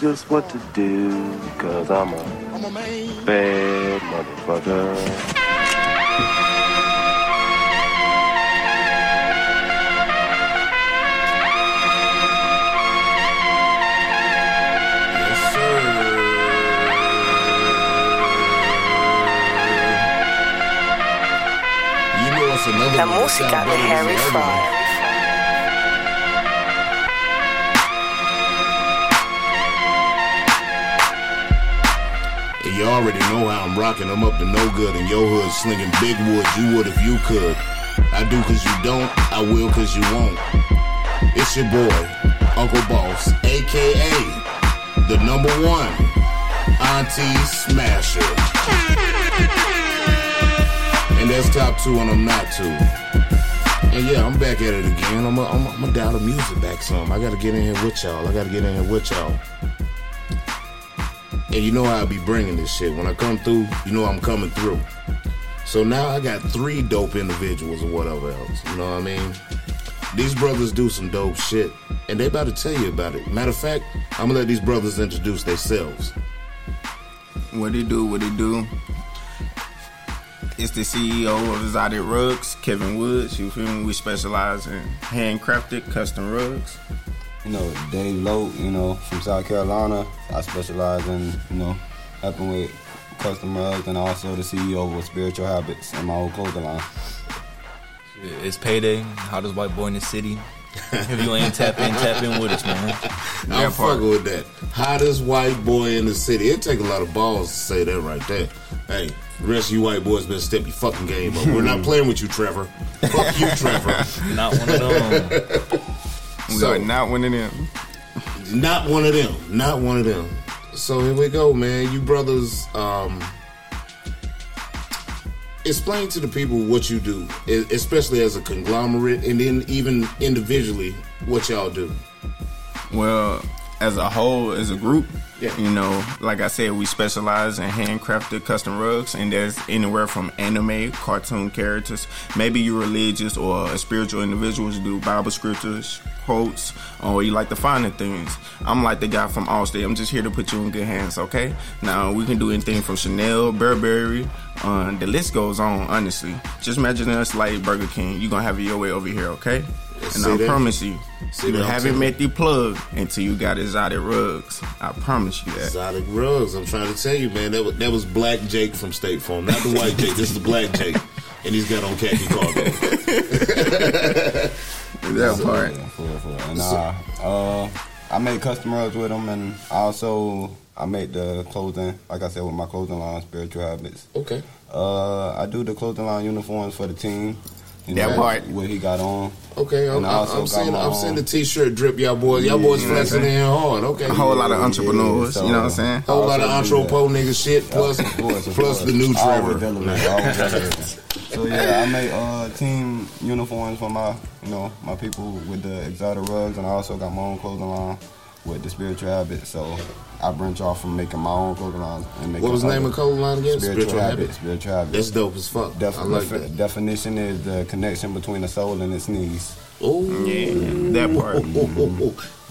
just what to do, cause I'm a bad motherfucker. Yes, sir. You know it's another La música de Harry the And you already know how I'm rocking them up to no good in your hood, slinging big woods. You would if you could. I do cause you don't, I will cause you won't. It's your boy, Uncle Boss, aka the number one Auntie Smasher. And that's top two, and I'm not two. And yeah, I'm back at it again. I'm I'm I'm dial the music back some. I gotta get in here with y'all. I gotta get in here with y'all. And you know how I be bringing this shit. When I come through, you know I'm coming through. So now I got three dope individuals or whatever else. You know what I mean? These brothers do some dope shit, and they about to tell you about it. Matter of fact, I'm gonna let these brothers introduce themselves. What he do, what he do. It's the CEO of Exotic Rugs, Kevin Woods. You feel me? We specialize in handcrafted custom rugs. You know, Dave Lowe, you know, from South Carolina. I specialize in, you know, helping with customers and also the CEO of Spiritual Habits and my old clothing line. It's payday. Hottest white boy in the city. if you ain't tap in, tap in with us, man. I'm fucking with that. Hottest white boy in the city. It take a lot of balls to say that right there. Hey, the rest of you white boys better step your fucking game up. We're not playing with you, Trevor. Fuck you, Trevor. Not one of them. We So- are not one of them. Not one of them. Not one of them. So here we go, man. You brothers, um, explain to the people what you do, especially as a conglomerate, and then even individually what y'all do. Well, as a whole, as a group, Yeah. you know, like I said, we specialize in handcrafted custom rugs, and there's anywhere from anime, cartoon characters, maybe you're religious or a spiritual individual individuals do Bible scriptures, quotes, or you like the finer things. I'm like the guy from Allstate. I'm just here to put you in good hands, okay? Now we can do anything from Chanel, Burberry. Uh, the list goes on, honestly. Just imagine us like Burger King. You're gonna have it your way over here, okay? And See I that? promise you, See you that? Haven't telling met the plug until you got exotic rugs. I promise you that. Exotic rugs. I'm trying to tell you, man. That was, that was Black Jake from State Farm, not the white Jake. This is the Black Jake, and he's got on khaki cargo. That part. Yeah, for for real. And uh, uh, I make custom rugs with them, and I also I make the clothing, like I said, with my clothing line, Spiritual Habits. Okay. Uh, I do the clothing line uniforms for the team. You That part. What he got on. Okay, I'm, I I'm, also I'm got seeing I'm seeing the t-shirt drip, y'all boys. Y'all boys Yeah. flexing in hard. Okay, A whole lot of Yeah, entrepreneurs, so- you know what I'm saying? A whole lot of Also do nigga shit. Plus, Of course, of plus course. the new Always Trevor. deliver, always deliver. So yeah, I made uh, team uniforms for my, you know, my people with the exotic rugs, and I also got my own clothing line with the spiritual habit. So I branch off from making my own clothing lines and making What was the name other- of the clothing line again? Spiritual, habit. Spiritual habit. That's dope as fuck. Def- I like defi- that. Definition is the connection between the soul and its knees. Oh, Yeah, that part.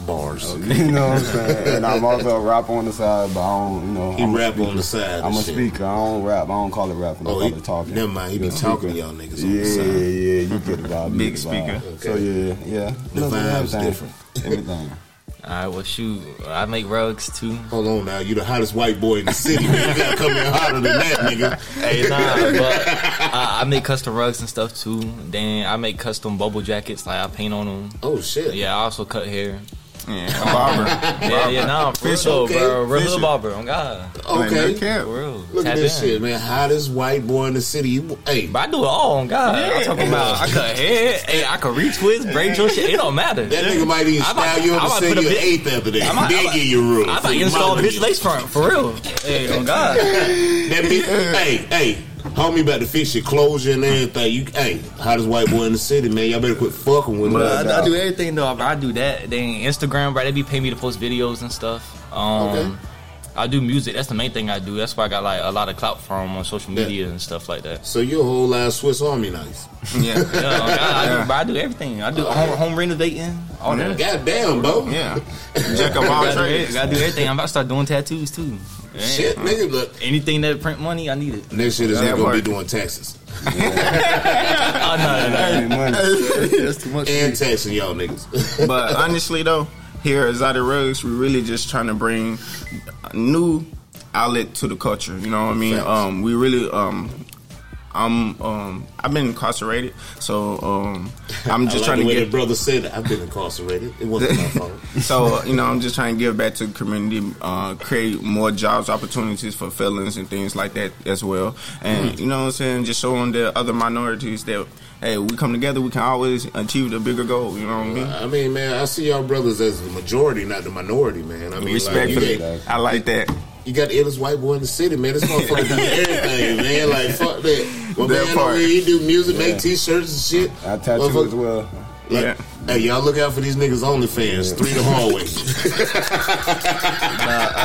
Bars. You know what I'm saying? And I'm also a rapper on the side, but I don't, you know. He I'm a rap on the side I'm a shit. speaker. I don't rap. I don't call it rapping. I Oh, call he, it talking. never mind. He be You're a talking to y'all niggas on Yeah, the side. yeah, you get the vibe. you Big get the vibe. speaker. So yeah, yeah. The Little bit of vibe's different. Everything. All right, well, shoot. I make rugs too. Hold on now. You the hottest white boy in the city. You gotta come in hotter than that, nigga. Hey, nah, but I, I make custom rugs and stuff too. Then I make custom bubble jackets. Like I paint on them. Oh shit. Yeah, I also cut hair. Yeah, a barber. Yeah, yeah, nah, for real, Fisher, okay. bro. Real Fisher. hood barber. On God, Okay. Like, no for real. Look Tap at this in. shit, man. Hottest white boy in the city. You, hey, But I do it all on God. I'm talking about I cut hair. Hey, I can retwist, braid your shit. It don't matter. that nigga might even I might- style you I up and might send put you an eighth after that. I might- then I might- give you a room. I might install a bitch lace front for real. Hey, on God. That bitch, hey, hey, homie about to fix your closure and everything. You, hey, hottest white boy in the city, man. Y'all better quit fucking with me. I, I do everything though. I do that. Then Instagram, right? They be paying me to post videos and stuff. Um, Okay. I do music. That's the main thing I do. That's why I got like a lot of clout from on social Yeah. media and stuff like that. So you're a whole lot of Swiss Army knife. Yeah, Yeah, I, I, Yeah. do, but I do everything. I do home, home renovating. All that. God damn, bro. yeah. Jack of all everything. gotta do everything. I'm about to start doing tattoos too. Yeah. Shit, nigga, look. Anything that print money, I need it. Next year, this That nigga gonna be doing taxes Oh no, no, no. Hey, money. That's too much. and taxing y'all niggas. but honestly though, here at Exotic Rugs, we're really just trying to bring a new outlet to the culture. You know what I mean? Um, we really um. I'm um I've been incarcerated, so um I'm just like trying the to way get that brother said. I've been incarcerated. It wasn't my fault. so you know I'm just trying to give back to the community, uh, create more jobs opportunities for felons and things like that as well, and Mm. you know what I'm saying, just showing the other minorities that hey we come together, we can always achieve the bigger goal. You know what I mean? I mean, man, I see y'all brothers as the majority, not the minority, man. I mean, like, Respectfully, got, I like that. You got the illest white boy in the city, man. This motherfucker do everything, man. Like, fuck that. Well, That man, part. over here, he do music, Yeah. make t-shirts and shit. I tattoo Motherfucker- as well. Like, Yeah. Hey, y'all look out for these niggas OnlyFans. Three the hallway. I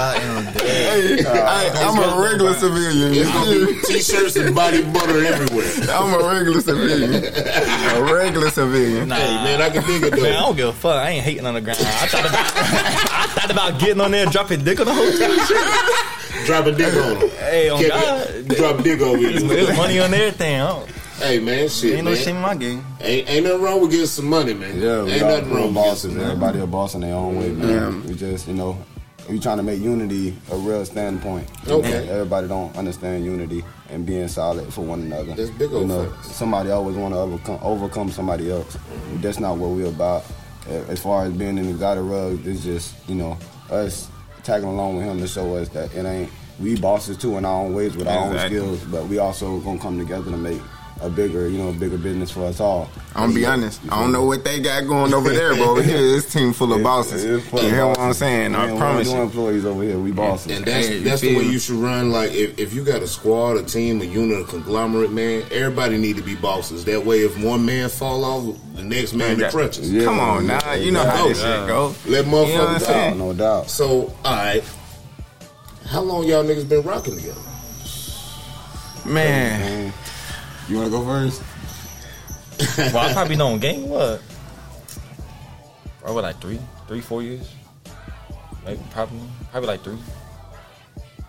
am. Uh, I, I'm a regular civilian. It's gonna be t-shirts and body butter everywhere. I'm a regular civilian. A regular civilian. Nah. Hey, man, I can dig it though. Man, I don't give a fuck. I ain't hating on the ground. I thought about, I thought about getting on there and dropping dick on the whole team. Drop a dick on them. Hey, on God. Drop a dick over There's money on everything. I Hey, man, shit, ain't no man. shame in my game. Ain't, ain't nothing wrong with getting some money, man. Yeah, ain't nothing wrong with getting bosses. some. Everybody a boss in their own way, man. We just, you know, we trying to make unity a real standpoint. Okay. Everybody don't understand unity and being solid for one another. That's big You know, facts. somebody always want to overcome, overcome somebody else. That's not what we're about. As far as being in the God of Rug, it's just, you know, us tagging along with him to show us that it ain't, we bosses too in our own ways with our Exactly. own skills, but we also gonna come together to make a bigger, you know, bigger business for us all. I'm gonna be honest. I don't know what they got going over there, but over here, this team full of bosses. It's You hear what I'm saying? Man, I promise ain't no employees over here. We bosses. And that's Hey, that's the way you should run. Like if, if you got a squad, a team, a unit, a conglomerate, man, everybody need to be bosses. That way, if one man fall off, the next man the that- crutches. Yeah. Come on now, you know how this shit go. Let You know what I'm motherfuckers saying? no doubt. So, all right, how long y'all niggas been rocking together? Man, You want to go first? Well, I probably known game what? Probably like three, three, four years. Maybe probably, probably like three.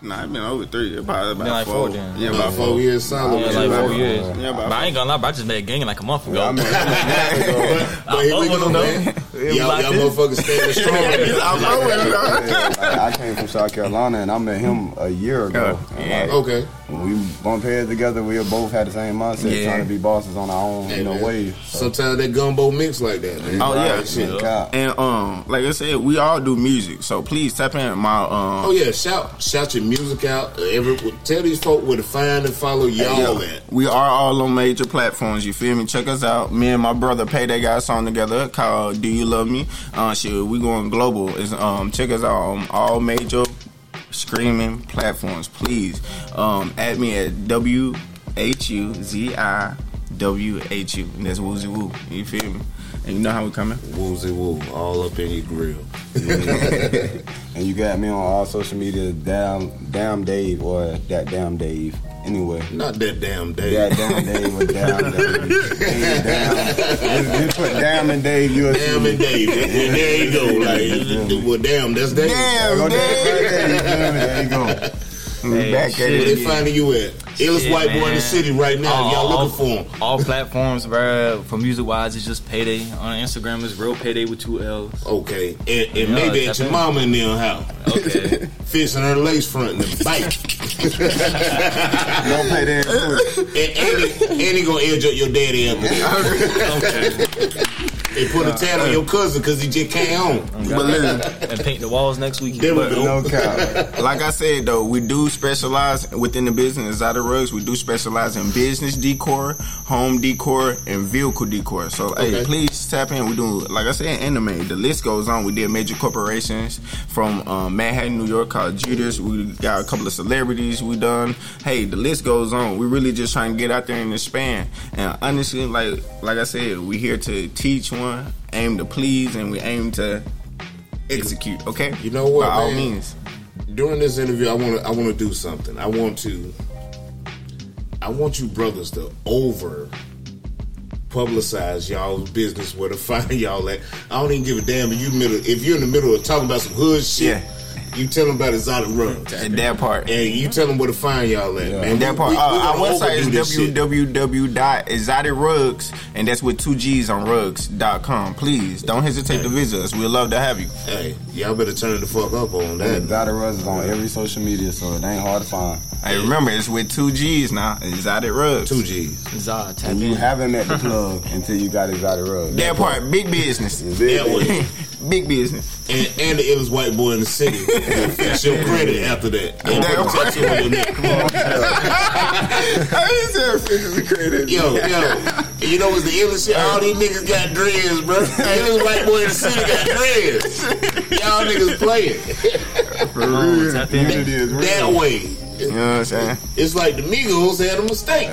nah, I've been over three. Probably about Been like four. four then. Yeah, About about four four. years solid. Yeah, man. like about four years. Yeah, about but I ain't gonna lie, bro, I just met gang like a month ago. I mean, But here we go, them, man. Y'all, y'all Like this. motherfuckers standing strong. I'm over it, dog. like, I came from South Carolina and I met him a year ago. Yeah. like, Okay. When we bumped heads together. We both had the same mindset, Yeah. trying to be bosses on our own, Hey, you know, man. way. So, Sometimes that gumbo mix like that, man. Oh, yeah. Right, shit. no cap. And um, like I said, we all do music, so please tap in my um. Oh yeah, shout shout your music out. Every tell these folk where to find and follow y'all Yeah. at. We are all on major platforms. You feel me? Check us out. Me and my brother Payday got a song together called "Do You Love Me." Uh, shit, we going global. It's, um, check us out on all major streaming platforms. Please, um, add me at W H U Z I W H U. And that's Woozy Woo. You feel me? And you know how we coming? Woozy woo, all up in your grill. and you got me on all social media, damn, damn Dave or that damn Dave. Anyway, Not that damn day. that damn Dave or damn Dave. Ain't damn. Just, just put damn and Dave. You'll. Damn and Dave. And there you go. Like, well, damn, that's Dave. Damn, Go Dave. there, there you go. We back at Where they finding you at? Illest Shit, white boy in the city right now. All- Y'all all- looking for him. All platforms, bro. For music wise, it's just Payday. On Instagram, it's Real Payday with two L's. Okay. And, and Yeah, maybe at your mama in their house. Okay. Fixing her lace front in the bike. Don't pay that. and, and, he, and he gonna edge up your daddy up. okay. They put a tat on your cousin because he just came home. But listen, and paint the walls next week. There we But go. No cap. like I said though, we do specialize within the business out of rugs. We do specialize in business decor, home decor, and vehicle decor. So Okay. hey, please tap in. We do like I said, anime. The list goes on. We did major corporations from um, Manhattan, New York, called Judas. We got a couple of celebrities we done. Hey, the list goes on. We really just trying to get out there and expand. And honestly, like like I said, we here to teach one, aim to please, and we aim to execute. Okay, You know what, By all means. during this interview, I want to I want to do something. I want to I want you brothers to over publicize y'all's business where to find y'all at. I don't even give a damn if you middle if you're in the middle of talking about some hood shit. Yeah. You tell them about exotic rugs. And that part. And you tell them where to find y'all at, man. And that part, We- we uh, our gonna website is overdo www.exoticrugs, and that's with two G's on rugs.com. Please don't hesitate to visit us. We'd love to have you. Hey, y'all better turn the fuck up on And that. Exotic Rugs is on every social media, so it ain't hard to find. Hey, remember, it's with two G's now. Exotic Rugs. Two G's. Zod, And you in. haven't met the club until you got Exotic Rugs. That part, big business. That way. big business. And, and the illest white boy in the city. will fix your credit after that. And That put a tattoo on your neck. Yo, yo. You know what's the illest shit? All these niggas got dreads, bro. The illest white boy in the city got dreads. Y'all niggas playing. Oh, tap in. Unity real. That way. You know what I'm saying? It's like the Migos had a mistake.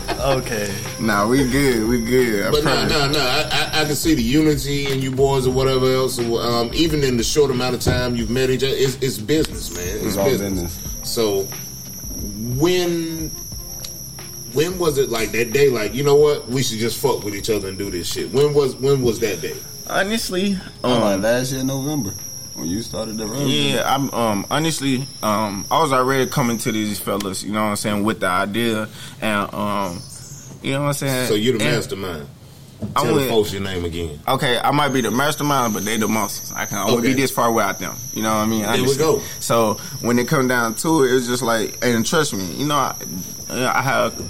Okay. Nah, we good. We good. I But no, promise. no, no. I, I, I can see the unity in you boys or whatever else. Um, even in the short amount of time you've met each other, it's, it's business, man. It's, It's all business. business. So when when was it like that day? Like you know what? We should just fuck with each other and do this shit. When was when was that day? Honestly, Oh, like um, last year November when you started the rug. Yeah, I'm um honestly um I was already coming to these fellas, you know what I'm saying, with the idea and um you know what I'm saying. So you're the And mastermind. I Tell the folks your name again. Okay, I might be the mastermind, but they the muscles. I can only Okay. be this far without them. You know what I mean? There we go. So when it come down to it, it's just like, and trust me, you know, I, I have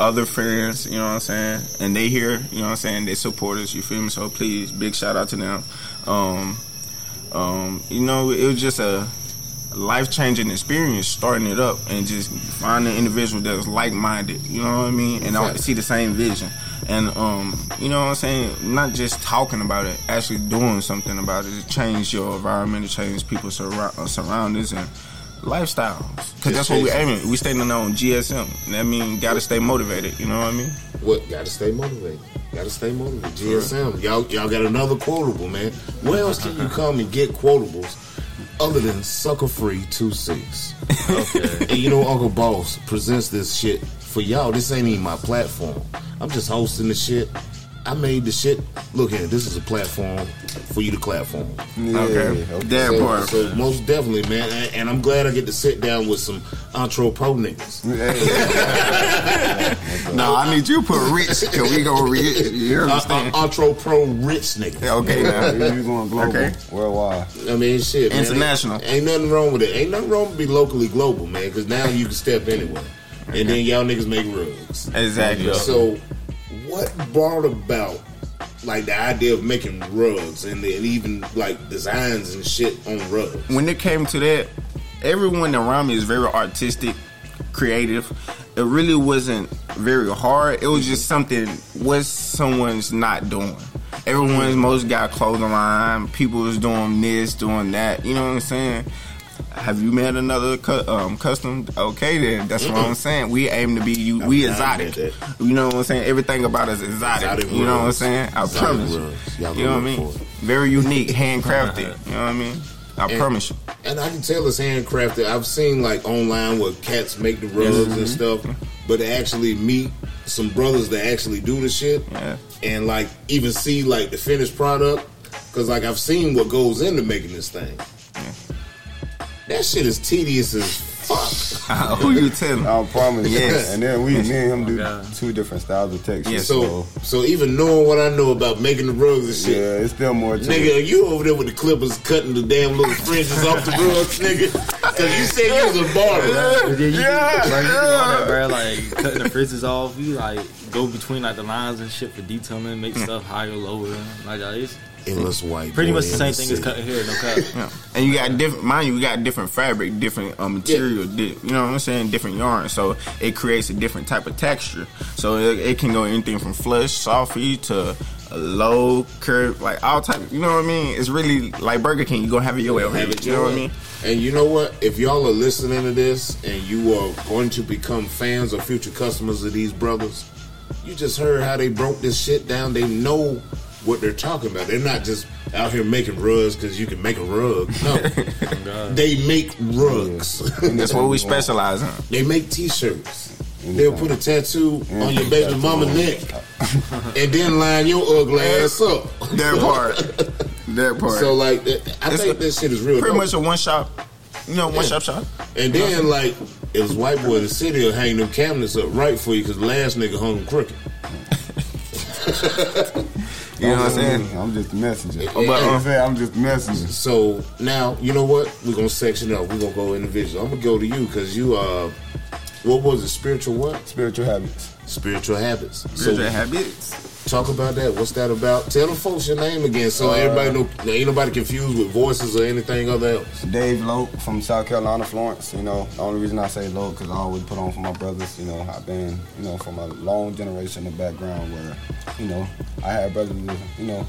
other friends, you know what I'm saying, and they here, you know what I'm saying, they support us. You feel me? So please, big shout out to them. Um, um, you know, it was just a life changing experience starting it up and just finding an individual that was like minded. You know what I mean? And I see the same vision. And um, you know what I'm saying? Not just talking about it, actually doing something about it to change your environment, to change people's surra- uh, surroundings and lifestyles. Because that's what we're aiming. We staying on GSM. That mean gotta stay motivated. You know what I mean? What? Gotta stay motivated. Gotta stay motivated. GSM. Y'all, y'all got another quotable, man. Where else can you come and get quotables other than Sukka Free Two Six? Okay. And you know, Uncle Boss presents this shit for y'all. This ain't even my platform. I'm just hosting the shit. I made the shit. Look here, this is a platform for you to clap for. Yeah, Okay. That So, part. so most definitely, man. And, and I'm glad I get to sit down with some Intro Pro niggas. No, I need you to put rich because we go rich. You Uh, understand? uh, Intro Pro rich nigga. okay, now. you going global, Okay. worldwide. I mean, shit, man. International. Ain't, ain't nothing wrong with it. Ain't nothing wrong with be locally global, man. Because now you can step anywhere, and then y'all niggas make rugs. Exactly. So, what brought about like the idea of making rugs and, then even like designs and shit on rugs? when it came to that, everyone around me is very artistic, creative. It really wasn't very hard. It was just something what someone's not doing. Everyone's most got clothing line. People was doing this, doing that. You know what I'm saying? Have you met another cu- um, custom? Okay, then that's what I'm saying. We aim to be you. We exotic. You know what I'm saying? Everything about us is exotic. Exotic you know what I'm saying? I Exotic promise. you. Y'all You know what I mean? look for it. Very unique, handcrafted. you know what I mean? I And- promise you. And I can tell it's handcrafted. I've seen like online where cats make the rugs Mm-hmm. and stuff, but to actually meet some brothers that actually do the shit Yeah. and like even see like the finished product. Cause like I've seen what goes into making this thing. That shit is tedious as fuck. Who you telling? I promise. Yes. And then we, oh, me and him do God. two different styles of texture. Yes. So so even knowing what I know about making the rugs and shit, yeah, it's still more to Nigga, it. you over there with the clippers cutting the damn little fringes off the rugs, nigga? Cause you said you was a barber. And then you yeah, bro, you do all that, bro. Like cutting the frizz off. You like go between like the lines and shit for detailing, make stuff higher, lower. Like it's Endless white. pretty boy much the in same thing as city. cutting hair, no cut. Yeah. And you got different, mind you, we got different fabric, different uh, material, di- you know what I'm saying, different yarn. So it creates a different type of texture. So it, it can go anything from flush, softy to a low curve, like all type. You know what I mean? It's really like Burger King. You gonna have it your way. Have it you know your what I mean? And you know what? If y'all are listening to this and you are going to become fans or future customers of these brothers, you just heard how they broke this shit down. They know what they're talking about. They're not just out here making rugs because you can make a rug. No, oh, they make rugs. That's what we specialize in. they make T-shirts. They'll put a tattoo on your baby mama neck and then line your ugly ass up. That part. That part. So like, I It's think a- this shit is real. pretty dope. much a one shop, you know, one shop shop. And then like, it was white boy in the city will hang them cabinets up right for you because last nigga hung them crooked. You know what I'm saying? I'm just a messenger. But, Like I uh, said, I'm just a messenger. So now you know what? We're gonna section up. We're gonna go individual. I'm gonna go to you because you uh, what was it? Spiritual what? Spiritual habits. Spiritual habits. Spiritual So habits. talk about that. What's that about? Tell the folks your name again, so Uh, everybody know. Ain't nobody confused with voices or anything other else. Dave Loke from South Carolina, Florence. You know, the only reason I say Loke because I always put on for my brothers. You know, I've been, you know, from a long generation of background where, you know, I had brothers, that, you know,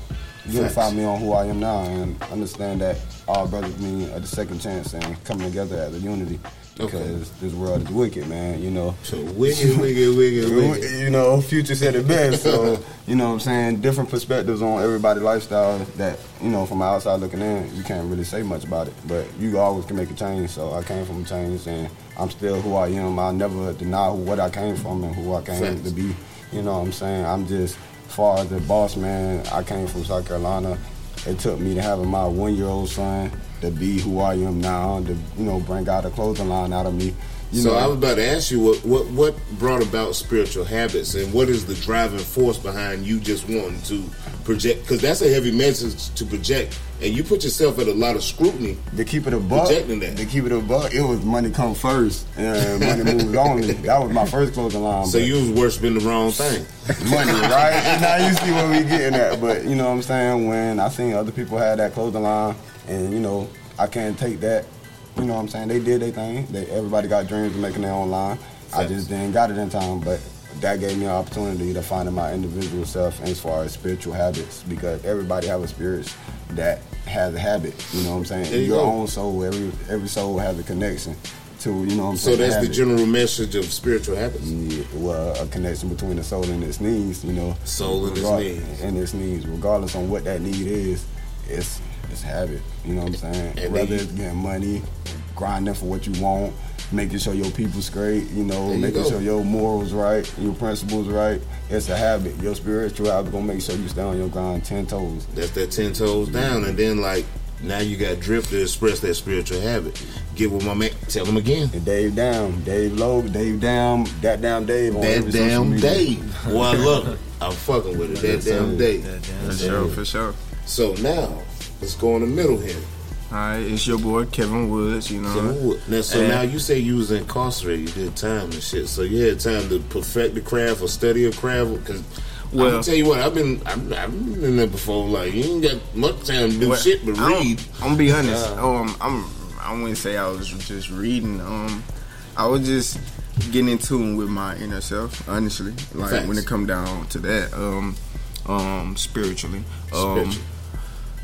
unify me on who I am now and understand that all brothers mean a second chance and coming together as a unity. Okay. Because this world is wicked, man. You know, So wicked, wicked, wicked, wicked. you know, Future said it best. So, you know what I'm saying? Different perspectives on everybody's lifestyle that, you know, from outside looking in, you can't really say much about it. But you always can make a change. So I came from a change and I'm still who I am. I never deny what I came from and who I came Facts. to be. You know what I'm saying? I'm just, far as the boss man, I came from South Carolina. It took me to having my one year old son to be who I am now, and to, you know, bring out a clothing line out of me. You so know, I was about to ask you what, what what brought about spiritual habits and what is the driving force behind you just wanting to project because that's a heavy message to project and you put yourself at a lot of scrutiny. To keep it a buck, Projecting that. to keep it a buck, it was money come first and money moves only. That was my first clothing line. So you was worshiping the wrong thing. money, right? And now you see what we getting at. But you know what I'm saying? When I seen other people had that clothing line, and you know I can't take that. You know what I'm saying? They did their thing. They everybody got dreams of making their own line. I just didn't got it in time, but. That gave me an opportunity to find my individual self as far as spiritual habits because everybody have a spirit that has a habit. You know what I'm saying? There you Your go. own soul, every every soul has a connection to you know what I'm saying So saying. that's the general message of spiritual habits. Yeah, well, a connection between the soul and its needs, you know. Soul and its Regard- needs. And its needs, regardless on what that need is, it's it's it. You know what I'm saying? And Whether then- it's getting money, grinding for what you want, making sure your people straight, you know, There you making sure your morals right, your principles right. It's a habit. Your spiritual habit gonna make sure you stay on your grind ten toes. That's that ten toes down, and then like now you got drip to express that spiritual habit. Get with my man. Tell him again. And Dave Down, Dave Lowe, Dave Down, that damn Dave on That damn. Dave. Well, I love it. I'm fucking with it. That Yes, damn sir. Dave. For sure, for sure. So now let's go in the middle here. All right, it's your boy Kevin Woods. You know, Kevin Wood. Now, so And- now you say you was incarcerated, you did time and shit. So you had time to perfect the craft or study a craft. Because I'm Well- gonna tell you what, I've been, I've, I've been in there before. Like you ain't got much time to do Well, shit but I'm- read. I'm gonna be honest. Um, I'm. I wouldn't say I was just reading. Um, I was just getting in tune with my inner self. Honestly, like Facts. when it come down to that. Um, um, spiritually. Um, Spiritual.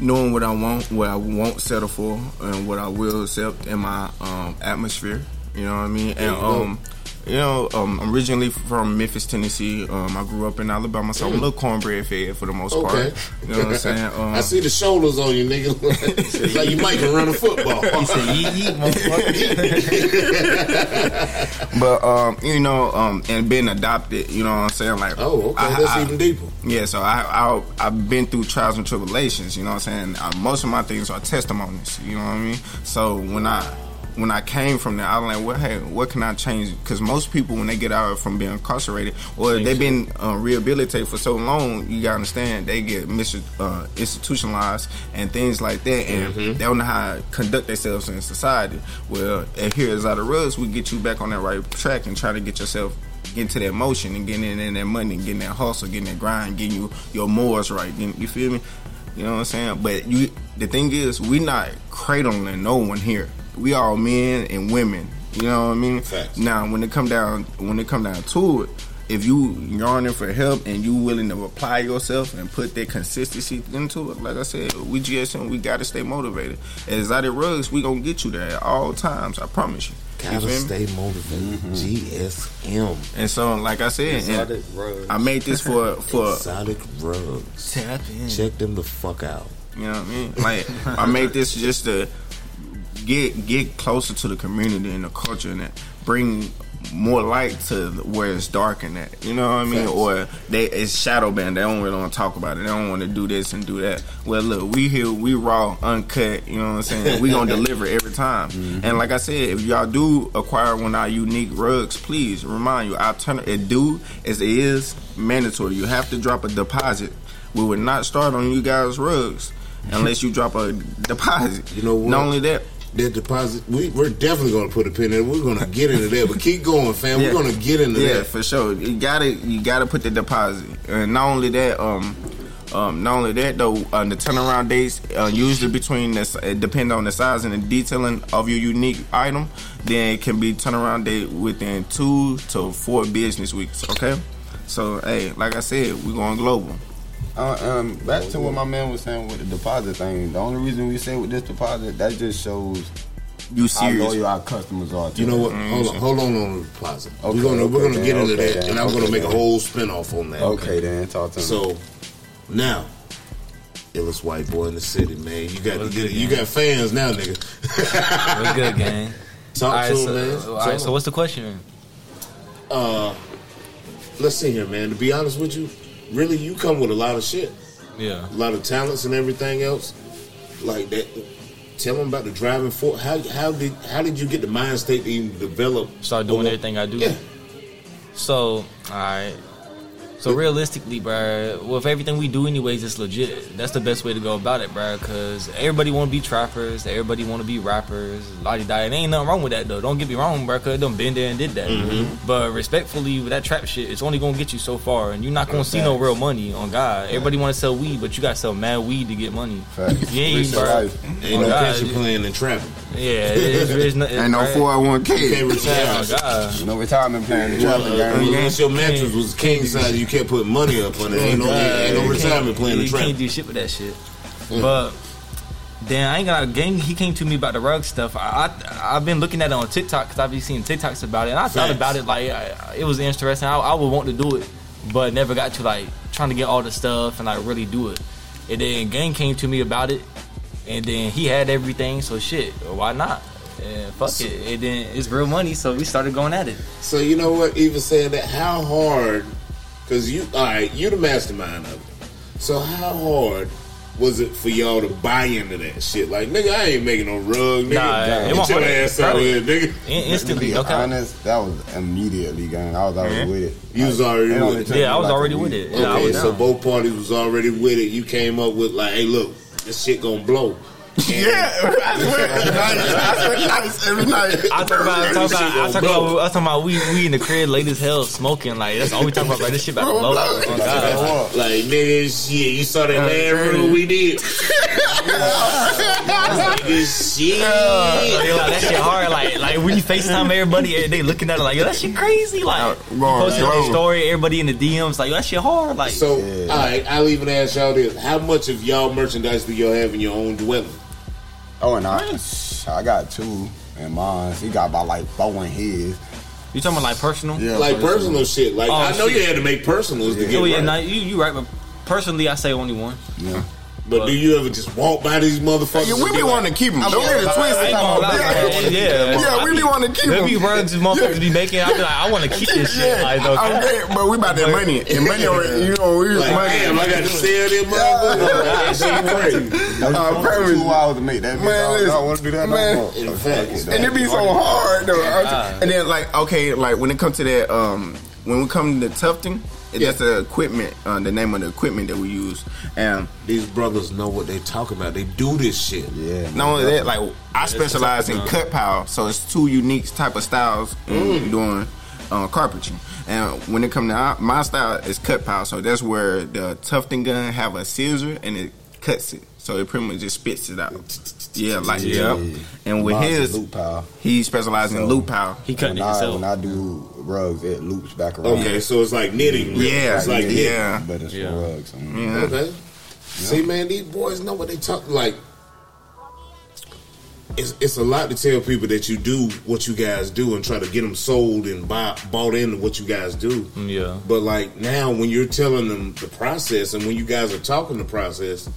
Knowing what I want, what I won't settle for, and what I will accept in my um, atmosphere. You know what I mean? And um, you know, um, I'm originally from Memphis, Tennessee. Um, I grew up in Alabama, so I'm a little cornbread fed for the most. Okay. part. You know what I'm saying? Um, I see the shoulders on you, nigga. it's like you might can run a football. He said, "Yeet, yeet, motherfucker." But um, you know, um, and being adopted, you know what I'm saying? Like, oh, okay, I- that's I- even deeper. Yeah, so I, I I've been through trials and tribulations. You know what I'm saying? Uh, most of my things are testimonies. You know what I mean? So when I when I came from there, I was like, well, hey, what can I change? Because most people, when they get out from being incarcerated, or they've been uh, rehabilitated for so long, you gotta understand they get mis- uh, institutionalized and things like that, and they don't know how to conduct themselves in society. Well, here is out of rugs, we get you back on that right track and try to get yourself get into that motion and getting in that money, and getting that hustle, getting that grind, getting you your morals right. Getting, you feel me? You know what I'm saying? But you, the thing is, we're not cradling no one here. We all men and women. You know what I mean? Facts. Now, when it come down, when it come down to it, if you yearning for help and you willing to apply yourself and put that consistency into it, like I said, we GSM, we got to stay motivated. As Exotic Rugs, we gonna get you there at all times. I promise you. Gotta feel me? stay motivated. Mm-hmm. GSM. And so, like I said, and Exotic rugs. I made this for for Exotic rugs. Tap in. Check them the fuck out. You know what I mean? Like I made this just to get get closer to the community and the culture and that bring more light to where it's dark and that. You know what I mean? Or they it's shadow band. They don't really want to talk about it. They don't want to do this and do that. Well, look, we here, we raw, uncut. You know what I'm saying? We gonna deliver every time. Mm-hmm. And like I said, if y'all do acquire one of our unique rugs, please remind you, our turn it do is it is mandatory. You have to drop a deposit. We would not start on you guys' rugs unless you drop a deposit. You know what? Not only that, That deposit, we, we're definitely going to put a pin in it. We're going to get into that. But keep going, fam. Yeah. We're going to get into yeah, that. for sure. You gotta you gotta put the deposit. And not only that, um, um, not only that though, uh, the turnaround dates uh, usually between this it depend on the size and the detailing of your unique item. Then it can be turnaround date within two to four business weeks. Okay, so hey, like I said, we're going global. Uh, um, back to what my man was saying with the deposit thing. The only reason we say with this deposit, that just shows You how serious? loyal our customers are. To You know us. what? Hold on, hold on on the deposit. Okay, we're gonna we're gonna get into okay, that, then, and I'm gonna okay, make a whole spin off on that. Okay, then talk to me. So now, illest white boy in the city, man. You got What's you, good, you man? got fans now, nigga. What's good, gang? Talk All right, to so, him, man. all right, so what's the question? uh, let's see here, man. To be honest with you, really, you come with a lot of shit, Yeah. a lot of talents and everything else, like that. Tell them about the driving force. How how did how did you get the mind state to even develop? Start doing everything I do. Yeah. So, alright. So realistically, bruh, with everything we do anyways, it's legit. That's the best way to go about it, bro. because everybody want to be trappers. Everybody want to be rappers. Lottie die. There ain't nothing wrong with that, though. Don't get me wrong, bro. because done been there and did that. Mm-hmm. But respectfully, with that trap shit, it's only going to get you so far, and you're not going to see no real money on God. Everybody want to sell weed, but you got to sell mad weed to get money. Facts. Yeah, Reach your bruh. life. Ain't no God, pension yeah. plan and trapping. Yeah, it's, it's, not, Ain't no right? four hundred one You can't k. retire. Yeah, oh God. No retirement plan. The traveling Uh, game. unless your mattress was king size, you can't put money up on it. Ain't no, ain't no retirement plan to You can't do shit with that shit. But then I ain't got a gang. He came to me about the rug stuff. I, I I've been looking at it on TikTok because I've been seeing TikToks about it, and I thought about it like I, it was interesting. I, I would want to do it, but never got to like trying to get all the stuff and like really do it. And then gang came to me about it, and then he had everything. So shit, why not? And fuck it. And then it's real money, so we started going at it. So you know what? Even saying that, how hard? Because you, all right, you the mastermind of it. So how hard was it for y'all to buy into that shit? Like, nigga, I ain't making no rug, nigga. Nah, Get it wasn't your hard. ass out of here, nigga. In- To be okay. honest, that was immediately, gang. I was already with it. You was already with it. Yeah, I was like already with it. Okay, Yeah, I was so down. both parties was already with it. You came up with like, hey, look, this shit gonna blow. Yeah, nice every night. I talk about, I talk about, I talk about, I talk about we, we in the crib late as hell smoking. Like that's all we talk about. Bro. This shit about to blow. Oh, Like, nigga, shit, you saw that last room we did. nigga, shit. They like, that shit hard. Like like when you Facetime everybody, they looking at it like yo, that shit crazy. Like you Going posted on the story, everybody in the DMs like yo, that shit hard. Like So, all right, I'll even ask y'all this: How much of y'all merchandise do y'all have in your own dwelling? Oh, and I, I got two in mine. He got about like four in his. you talking about like personal? Yeah, Like personal shit. Like Oh, I know shit. you had to make personals to get Oh yeah, right. nah, you you right, but personally, I say only one. Yeah. But do you ever just walk by these motherfuckers? Yeah, we and be like, wanting to keep them. Don't get it twisted. ain't gonna lie, man. Yeah, Yeah, we be wanting to keep There them. be rugs motherfuckers be making. I be like, I want to keep this shit. Yeah, Like, I'm okay. but we about that money. And money, already- you know, we Like, money. damn, I got to sell them motherfuckers. That shit crazy. That was promise. two hours to make that. Man. I don't want to do that man. no more. In fact, fuck it, and it be so hard though. And then like okay, like when it comes to that, um, when we come to tufting, that's the equipment, uh, the name of the equipment that we use. And These brothers know what they talking about. They do this shit. Yeah. not only that, like I specialize in cut pile, so it's two unique type of styles in doing uh, carpentry. And when it comes to my style, is cut pile, so that's where the tufting gun have a scissor and it cuts it, so it pretty much just spits it out. Yeah, like Yeah. yep. And with Mine's his, loop pile. he specializes in loop pile. He cutting When it I, himself. when I do rugs, it loops back around. Okay, so it's like knitting. really. Yeah, it's like knitting. yeah. But it's Yeah. for rugs. Yeah. Okay. See, man, these boys know what they talk like. it's, it's a lot to tell people that you do what you guys do and try to get them sold and buy, bought into what you guys do. Yeah. But like now, when you're telling them the process and when you guys are talking the process,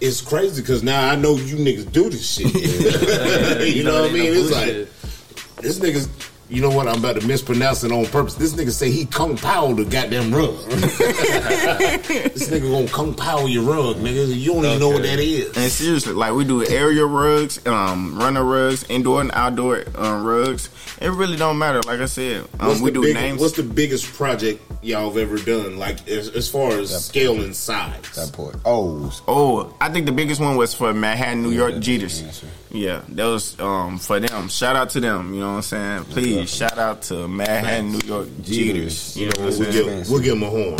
it's crazy because now I know you niggas do this shit. you know what I mean? It's like this niggas. You know what? I'm about to mispronounce it on purpose. This nigga say he kung pao the goddamn rug. this nigga gonna kung pao your rug, nigga. You don't even know what that is. And seriously, like we do area rugs, um, runner rugs, indoor and outdoor um, rugs. It really don't matter. Like I said, um, What's we the do big- names. What's the biggest project y'all have ever done? Like as, as far as scale and size. That port. Oh, Oh, I think the biggest one was for Manhattan, New York, that's Jeters. Yeah, that was um, for them. Shout out to them. You know what I'm saying? Please shout out to Manhattan, New York, Jeters. You know We'll give, we'll give him a horn.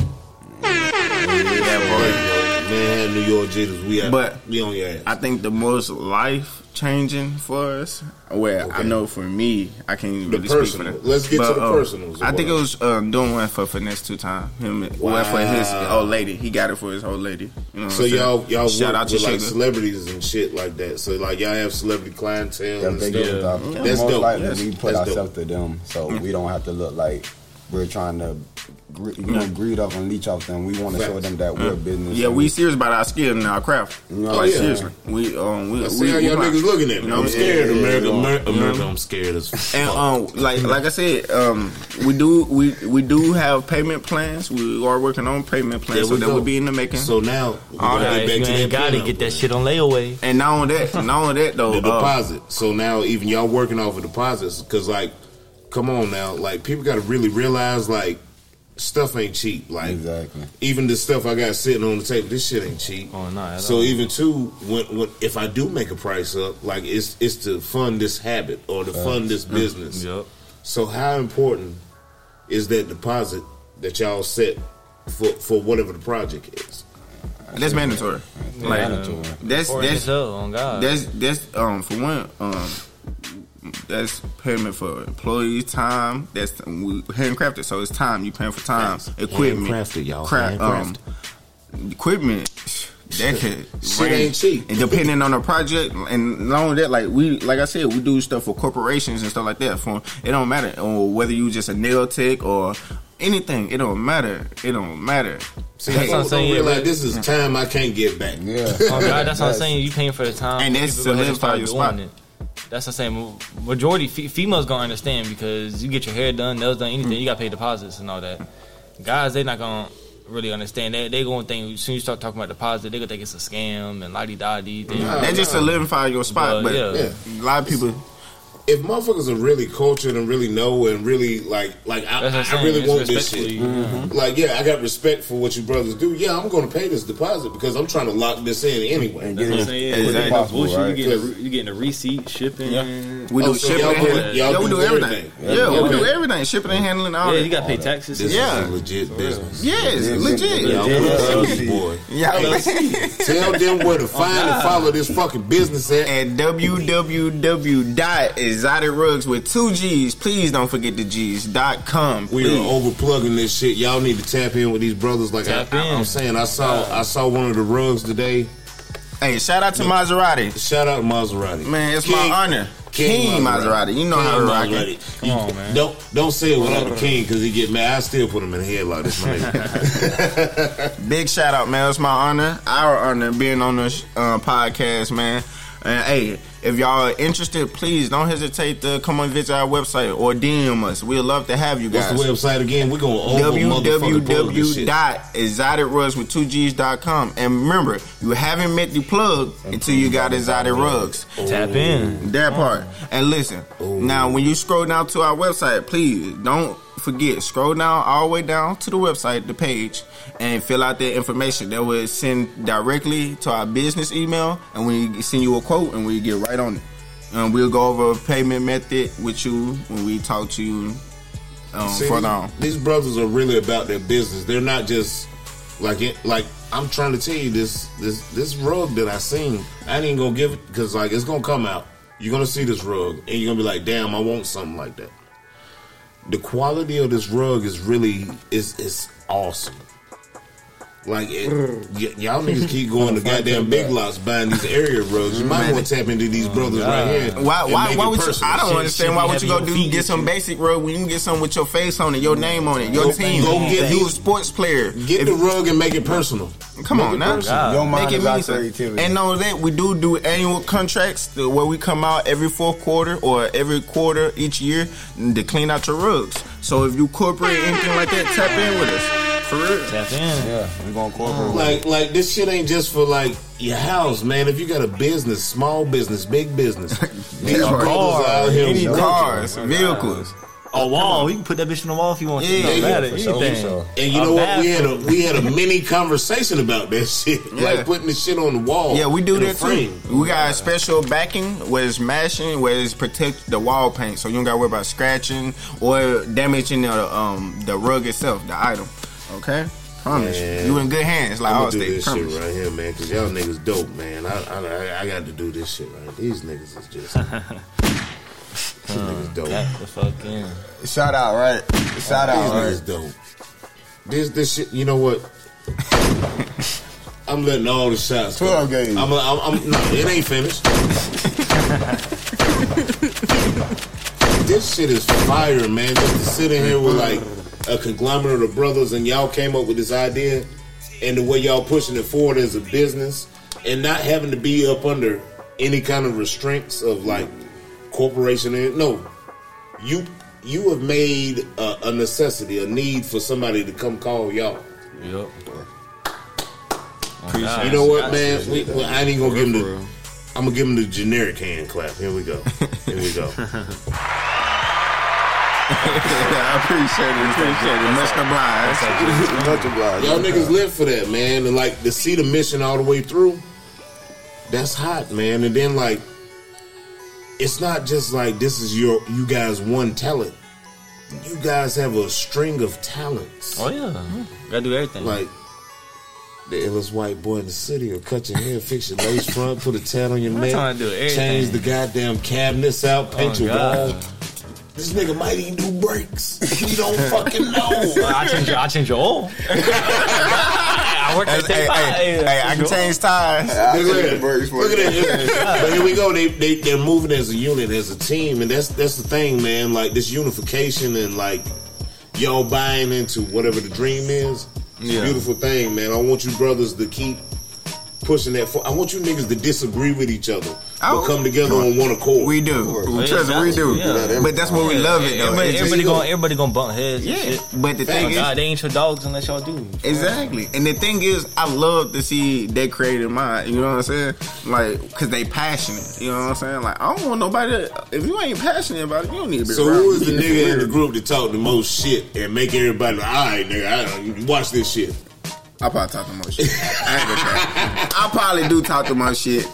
Man, New York jitters, we out, But- we on your ass. I think the most life changing for us, where I know for me, I can't even The really speak for personal. them. Let's get to the um, personals. I think it was um, doing one for Finesse2Tymes. Him, well, for his old lady. He got it for his old lady. You know so y'all y'all shout work out to with like celebrities and shit like that. So like y'all have celebrity clientele Yeah, and stuff. get without. That's most dope. likely That's- we put that's ourselves to them, so we don't have to look like we're trying to, gre- you know, greed off and leech off them. We want to show Facts. them that we're business. Yeah, and we serious about our skill and our craft. Yeah. like yeah. seriously, we um we I we, see how we y'all niggas looking at me. you know I'm scared, yeah, America. yeah. America, America, I'm scared as fuck. And um, like like I said, um, we do we we do have payment plans. We are working on payment There plans, so that go. will be in the making. So now we're gonna get you back to ain't that got it, get that shit on layaway. and not on that, not only that though, the uh, deposit. So now even y'all working off of deposits because like, come on now, like people got to really realize like stuff ain't cheap. Like Exactly. even the stuff I got sitting on the table, this shit ain't cheap. Oh, not at So all. even too, when, when if I do make a price up, like it's it's to fund this habit or to fund this business. Yup. So how important is that deposit that y'all set for for whatever the project is? that's mandatory. Like mandatory. that's Important that's as hell, on God. That's that's um for one um that's payment for employees time. That's we handcrafted, so it's time. You paying for time, Yes. equipment, Handcrafted, y'all. Craft, um, equipment. That could Shit ain't cheap. And depending on the project, and not only that, like we, like I said, we do stuff for corporations and stuff like that. For it don't matter, or whether you just a nail tech or anything, it don't matter. It don't matter. See, That's what I'm saying, yeah, realize but- this is time I can't get back. Yeah. Oh God, that's what I'm saying. You paying for the time, And that's People go ahead and solidify your doing it. That's the I'm. Majority fe- females gonna understand because you get your hair done, nails done, anything. Hmm. You gotta pay deposits and all that. Guys, they not gonna really understand. They they gonna think as soon as you start talking about deposit, they gonna think it's a scam and lottie dotty. That just solidify your spot, But, but yeah. Yeah. a lot of people. If motherfuckers are really cultured and really know and really like like I, I'm I saying. really It's want this shit. respectfully- mm-hmm. Like yeah, I got respect for what you brothers do. Yeah, I'm going to pay this deposit because I'm trying to lock this in anyway. And That's get what I'm it saying. quick as possible, bullshit. right? You getting, a, re- you getting a receipt, shipping. Yeah. Yeah, We Oh, do so shipping y'all and do- handling. y'all Yeah, we do do everything. everything. Yeah, we Okay. do everything. Shipping and handling all you that. got to pay taxes. This Yeah. is a legit business. Yes, Yeah, legit. yeah, Y'all yeah. put Yeah. those, boy. Yeah. Tell them where to oh, find and follow this fucking business at. At Rugs with two G's. Please don't forget the G's. Dot com. We please. are overplugging this shit. Y'all need to tap in with these brothers. Like Tap I, I, in. I'm saying, I saw I saw one of the rugs today. Hey, shout out to Maserati. Shout out Maserati. Man, it's King- my honor. King, Maserati. You know King how to rock it. Come on, man. Don't don't say it without the king because he get mad. I still put him in the headlock. This man. Big shout out, man. It's my honor. Our honor being on this uh, podcast, man. And hey, if y'all are interested, please don't hesitate to come and visit our website or DM us. We'd love to have you What's guys. the website again? We're gonna over motherfucking plug this www.exoticrugs with two G's dot com. And remember, you haven't met the plug until you got exotic rugs. Tap in. That part. And listen, now when you scroll down to our website, please don't forget, scroll down all the way down to the website, the page, and fill out that information. That will send directly to our business email, and we send you a quote, and we get right on it. And we'll go over a payment method with you when we talk to you um, See, further on. These brothers are really about their business. They're not just like it. Like I'm trying to tell you this this this rug that I seen. I ain't gonna give it because like it's gonna come out. You're gonna see this rug and you're gonna be like, damn, I want something like that. The quality of this rug is really is is awesome. Like it, y- y'all niggas keep going to goddamn big lots buying these area rugs. You might want to tap into these oh, brothers right here. Why? Why? Why it would you? I don't Shit- understand. shit Why be would you go do your get some shit. basic rug when you can get something with your face on it, your name on it, your Go- team? go get if you a sports player, Get if- the rug and make it personal. Come Make on it now. personal. Your mind Make it our mean something. creativity. And know that we do do annual contracts where we come out every fourth quarter or every quarter each year to clean out your rugs. So if you corporate anything like that, tap in with us. For real. Tap in. Yeah, we're gonna corporate. Like, like this shit ain't just for like your house, man. If you got a business, small business, big business, these Yeah, brothers out here any cars, vehicles. A wall. You can put that bitch on the wall if you want. Yeah, to. yeah, matter. for Anything. sure. And you A know what? We had a we had a mini conversation about that shit, Yeah. like putting the shit on the wall. Yeah, we do in a that too. We got a special backing where it's mashing, where it's protect the wall paint, so you don't got to worry about scratching or damaging the um the rug itself, the item. Okay, promise Man. you. You in good hands, like I'm all gonna do this Promise. shit right here, man, because y'all niggas dope, man. I, I I got to do this shit right. These niggas is just these niggas dope. That the fucking. Shout out, right? Shout These out, right? niggas dope. This this shit, you know what? I'm letting all the shots go. 12 games. I'm, a, I'm, I'm no, it ain't finished. this shit is fire, man. Just to sit in here with like a conglomerate of brothers and y'all came up with this idea and the way y'all pushing it forward as a business and not having to be up under any kind of restraints of like corporation. No, you you have made a, a necessity, a need for somebody to come call y'all. Yep. Appreciate You know what, man? We, well, I ain't even gonna give him the. I'm gonna give him the generic hand clap. Here we go. Here we go. yeah, I appreciate it. Appreciate it. Much obliged. Much obliged. Y'all niggas live for that, man. And like to see the mission all the way through, that's hot, man. And then like, it's not just like this is your you guys one talent. You guys have a string of talents. Oh yeah. Mm-hmm. Gotta do everything. Like the illest white boy in the city, or cut your hair, fix your lace front, put a tat on your I'm neck, to do change the goddamn cabinets out, paint Oh, your God. wall. This nigga might even do brakes. We don't fucking know. I change your, I change your oil. I work at Hey, hey, hey, hey, I can change tires. Look at the breaks that. for Look you. at that. But here we go. They, they they're moving as a unit, as a team, and that's that's the thing, man. Like this unification and like y'all buying into whatever the dream is. It's Yeah. a beautiful thing, man. I want you brothers to keep pushing that. For, I want you niggas to disagree with each other, Oh. but come together on one accord. We do. Trust me, we do. Yeah. But that's what we love it though. Everybody, It's everybody gonna everybody gonna bump heads. and yeah. shit. But the thing Oh, is, God, they ain't your dogs unless y'all do. Exactly. And the thing is, I love to see that creative mind. You know what I'm saying? Like, cause they passionate. You know what I'm saying? Like, I don't want nobody. To, if you ain't passionate about it, you don't need to be. So around who is the nigga in the group that talk the most shit and make everybody like, all right, nigga, I, you watch this shit. I probably talk too much shit. I ain't gonna try. I probably do talk too much shit.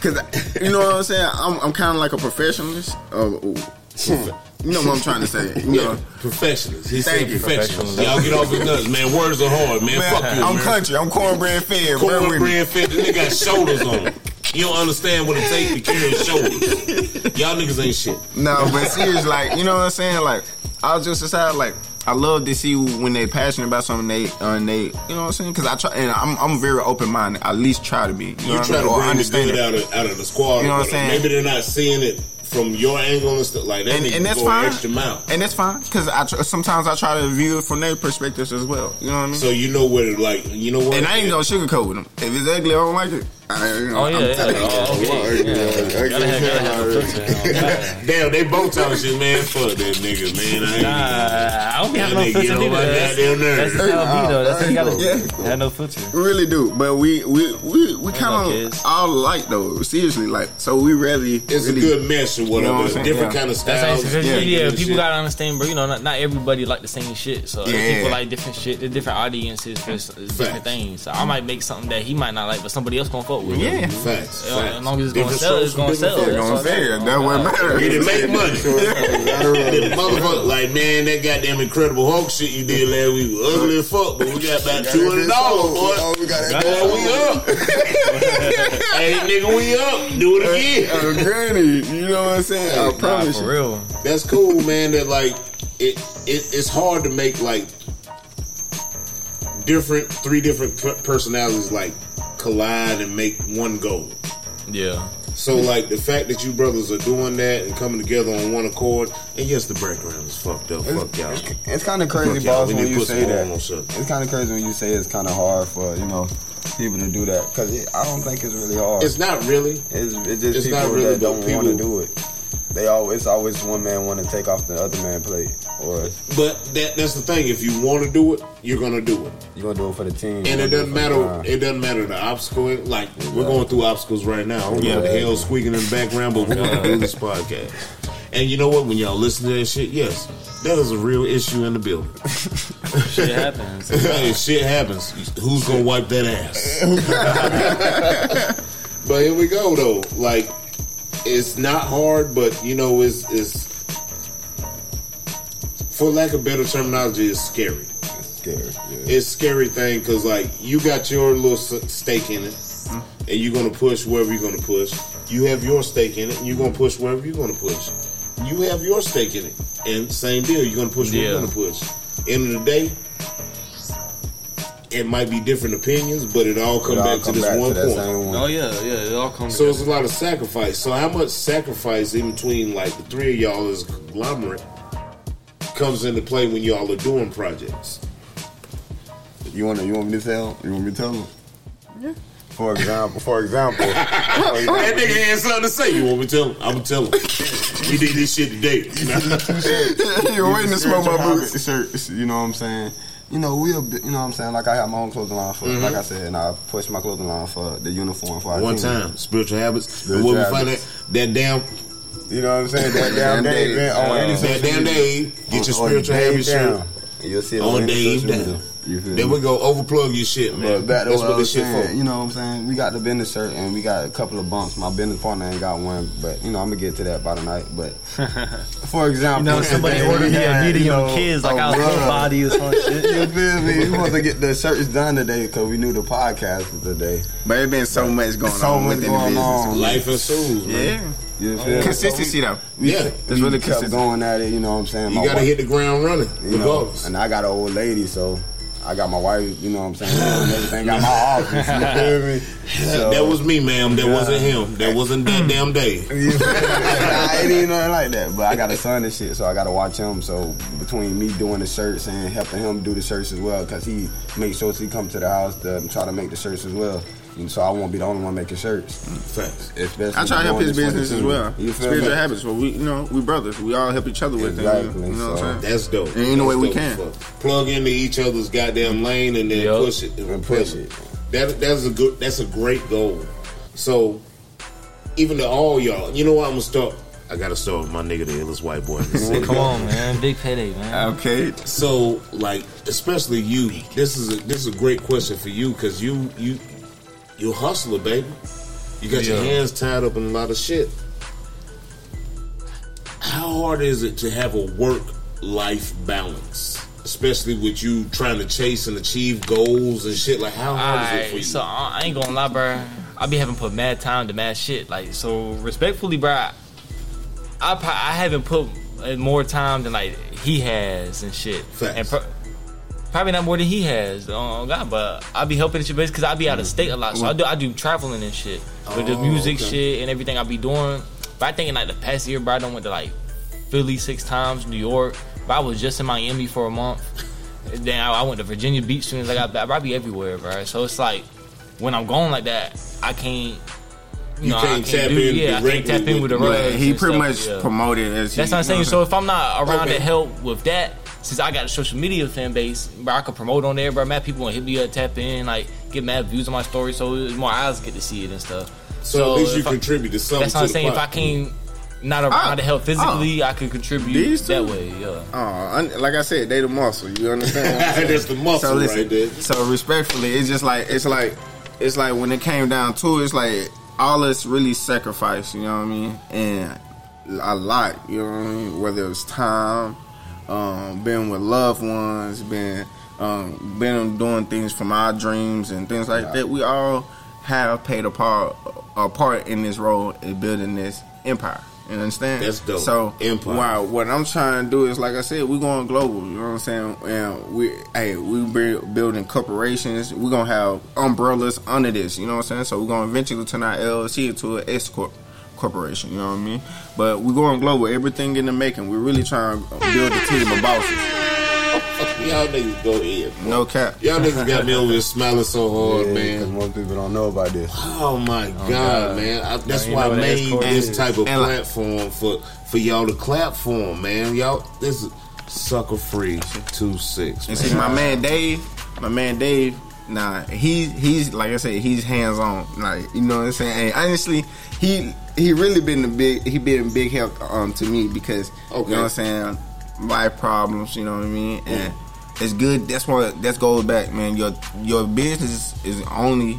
Cause you know what I'm saying? I'm, I'm kind of like a professionalist. Oh, ooh. Hmm. you know what I'm trying to say? You know, Yeah, professionals. He Thank said you. professionals. Y'all get off his nuts, man. Words are hard, man. Fuck you, I'm man. country. I'm cornbread fed. Bear with me. Cornbread fit. This nigga got shoulders on. You don't understand what it takes to carry shoulders. Y'all niggas ain't shit. No, but serious, like you know what I'm saying. Like I was just decided, like I love to see when they're passionate about something. They uh, and they, you know what I'm saying? Because I try, and I'm I'm very open minded. At least try to be. You, You know what try to bring the understand good it. out of out of the squad. You know what I'm saying? Maybe they're not seeing it from your angle and stuff like that. And, and that's fine. Extra mile. And that's fine because I tr- sometimes I try to view it from their perspectives as well. You know what I mean? So you know where to like. You know what? and I ain't gonna sugarcoat with them. If it's ugly, I don't like it. I, you know, Oh yeah, I'm yeah. telling you. Oh, okay. Yeah. Gotta have, gotta have. Damn, they both talking shit, man. Fuck that nigga, man. I ain't Nah, I don't be having no Y'all nigga filter get on neither. my That's, that's just how it be though. That's how you gotta Yeah. have no filter. We really do, but we we we, we kind of all like though. Seriously, like so we really It's really, a good mesh or You know what whatever. I'm? Different Yeah. kind of That's styles. how, cause Yeah. yeah, and people shit. gotta understand, bro. You know, not, not everybody like the same shit. So Yeah. people like different shit. There's different audiences for different things. So I might make something that he might not like, but somebody else gonna fuck with. Yeah. Facts. You know, facts. as long as it's gonna Different sell, it's gonna for sell. different You know folks. what I'm saying? That what matters. Get it, make money. the motherfucker, like man, that goddamn Incredible Hulk shit you did last week was ugly as fuck, but we got about two hundred dollars, boy. Oh, we got that Boy, we up. hey, nigga, we up. Do it again. Uh, granny, you know what I'm saying? I Nah, promise for real. That's cool, man. That like it, it, it's hard to make like different, three different personalities like collide and make one goal. Yeah. So like the fact that you brothers are doing that and coming together on one accord, and yes, the background is fucked up. Fuck y'all. It's, it's kind of crazy, Fuck boss, when you say that. It's kind of crazy when you say it's kind of hard for you know people to do that because I don't think it's really hard. It's not really. It's, it's just It's people not really that don't the want to do it. They always it's always one man want to take off the other man plate, or But that that's the thing. If you want to do it, you're gonna do it, You're gonna do it for the team. and it doesn't for the matter. It doesn't matter the obstacle. Like we're going through obstacles right now. I don't Yeah. what the hell squeaking in the background, but we're gonna do this podcast. And you know what? When y'all listen to that shit, yes, that is a real issue in the building. Shit happens. hey, shit happens. Who's gonna wipe that ass? but here we go though. Like it's not hard, but you know, it's it's for lack of better terminology, it's scary. Scared. Yeah. It's a scary thing because like you got your little stake in it, mm-hmm. and you're gonna push wherever you're gonna push. You have your stake in it, and you're gonna push wherever you're gonna push. You have your stake in it, and same deal. You're gonna push where Yeah. you're gonna push. End of the day, it might be different opinions, but it all come It all back to this back one to point. one. Oh yeah, yeah. It all comes. So it's together. a lot of sacrifice. So how much sacrifice in between like the three of y'all as a conglomerate comes into play when y'all are doing projects? You want to you want me to tell? You want me to tell them? For example, for example, That nigga had something to say. You want me to tell him? I'm gonna tell him. we did this shit today. You're waiting to smoke my boots. Shirts, you know what I'm saying? You know, we, you know what I'm saying? Like I have my own clothing line for, like mm-hmm. I said, and I push my clothing line for the uniform for our One team. time, spiritual habits. Spiritual and what we find that that damn You know what I'm saying? That damn day, man. On any that damn day, get your spiritual habits down. You'll see it On on, Dave down. Media. You feel Then me? we go overplug your shit, man. But back to That's what, what I this was shit saying, for. you know what I'm saying? We got the business shirt and we got a couple of bumps. My business partner ain't got one, but you know I'm gonna get to that by the night. But for example, You know, somebody we ordered me a had, meeting you on know, kids like a I was run. body or some shit. You feel me? We want to get the shirts done today because we knew the podcast was today. But it's been so much going So on much within the going business. on. Life ensues, man. Yeah. You oh, feel me? Consistency though. We, Yeah. we That's really kept consistent. going at it. You know what I'm saying? You gotta wife- hit the ground running, you know, and I got an old lady, so I got my wife. You know what I'm saying? Everything got my office. You feel me? So, that was me, ma'am. That wasn't him. That wasn't that damn day. I ain't even nothing like that. But I got a son and shit, so I got to watch him. So between me doing the shirts and helping him do the shirts as well, because he makes sure he come to the house to try to make the shirts as well. And so I won't be the only one making shirts. Facts. Especially I try to help his this for the business as well. You feel Spiritual me? habits. Well, we, you know, we brothers. We all help each other with Exactly, things. You know what so- I'm saying? That's dope. In any way we can. Plug into each other's goddamn lane and then Yup. push it And push it. That that's a good. That's a great goal. So even to all y'all, you know what? I'm gonna start. I gotta start with my nigga, the illest white boy in the. Come on, man. Big payday, man. Okay. So, like, especially you, this is a, this is a great question for you because you you you a hustler, baby. You got your hands tied up in a lot of shit. How hard is it to have a work life balance, especially with you trying to chase and achieve goals and shit? Like, how hard is it for you? so I ain't gonna lie, bro. I be having put mad time to mad shit. Like, so respectfully, bro, I I, I haven't put uh, more time than like he has and shit. Facts. And probably not more than he has. Oh God, but I be helping shit because I be out of state a lot. So I do I do traveling and shit with the Oh, music okay. shit and everything I be doing. But I think in like the past year, bro, I done went to like Philly six times, New York. But I was just in Miami for a month. And Then I, I went to Virginia Beach as soon as I got back. Bro, I be everywhere, bro. So it's like when I'm going like that, I can't. You, You know, can't I tap do, in Yeah, I can't tap in with the with- Yeah, he pretty stuff, much yeah. promoted as That's he, what I'm saying. you know So if I'm not around Okay. to help with that, since I got a social media fan base, bro, I can promote on there, bro. Mad people want to hit me up, tap in, like get mad views on my story, so more eyes get to see it and stuff. so, at least you I- contribute to something. That's what I'm the saying. If I pot. can't not around Ah, to help physically, I could contribute These that way. Yeah. Oh, like I said, they the muscle. You understand? what That's the muscle so listen, right there. So respectfully, it's just like it's like it's like when it came down to it, it's like all us really sacrifice. You know what I mean? And a lot. You know what I mean? Whether it's time, um, being with loved ones, been um, been doing things from our dreams and things like that. We all have played a part a part in this role in building this empire. You understand? That's dope. So Empire. Wow, what I'm trying to do is, like I said, we're going global. You know what I'm saying? And we, hey, we building corporations. We're gonna have umbrellas under this. You know what I'm saying? So we're gonna eventually turn our LLC into an S corp corporation. You know what I mean? But we're going global. Everything in the making. We're really trying to build a team of bosses. Y'all niggas go ahead. bro. No cap. Y'all niggas got me over here smiling so hard, Yeah, 'cause man. most people don't know about this. Oh my oh, god, man! I, that's why I made this is. type of And like- platform for for y'all to clap for 'em, man. Y'all, this is Sukka Free two six. And see, my man Dave, my man Dave, nah, he he's like I said, he's hands on. Like you know what I'm saying. And honestly, he he really been a big he been a big help um to me because Okay. you know what I'm saying. my problems, you know what I mean, and it's good. That's what that goes back, man. Your your business is only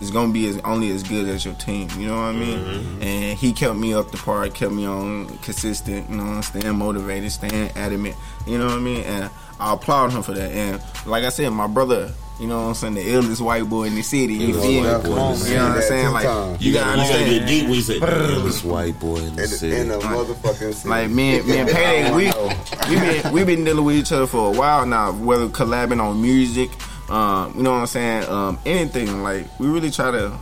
is gonna be as only as good as your team. You know what I mean? Mm-hmm. And he kept me up the part, kept me on consistent. You know, I'm staying motivated, staying adamant. You know what I mean? And I applaud him for that. And like I said, my brother. You know what I'm saying? The illest white boy in the city. You Illest feel me? white boy in the You know what I'm saying? Like times. you gotta you gotta understand. get deep when you say this white boy in the In, city. in a motherfucking city. Like me and me and Payday, we we been we been dealing with each other for a while now. Whether collabing on music, um, you know what I'm saying, um, anything. Like we really try to col-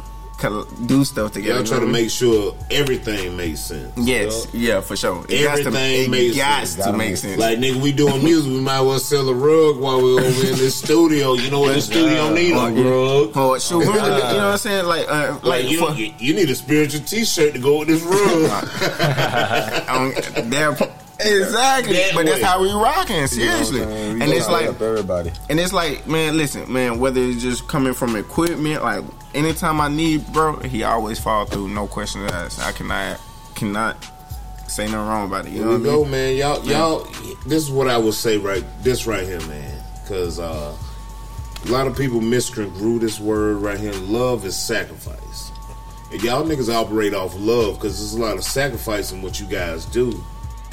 do stuff together. Y'all try to know what I mean? make sure everything makes sense. Yes, yeah, for sure. It got to, Everything it makes got sense. to make make sense. Like nigga, we doing music. We might as well sell a rug while we're over in this studio. You know what the studio need a rug. oh, sure. we you know what I'm saying? Like, uh, Like like, you, for, you, you need a spiritual T-shirt to go with this rug. um, exactly. That but that's how we rocking, You know seriously. and it's like, everybody. And it's like, man, listen, man, whether it's just coming from equipment, like anytime I need, bro, he always fall through, no questions asked. I cannot, cannot say nothing wrong about it. You Here know we what I go, mean? man. Y'all, y'all. This is what I would say right. This right here, man. Because uh, a lot of people misconstrue this word right here. Love is sacrifice. And y'all niggas operate off love because there's a lot of sacrifice in what you guys do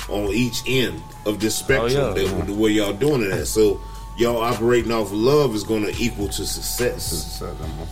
on each end of this spectrum yeah. that, the way y'all doing it at. So y'all operating off of love is going to equal to success.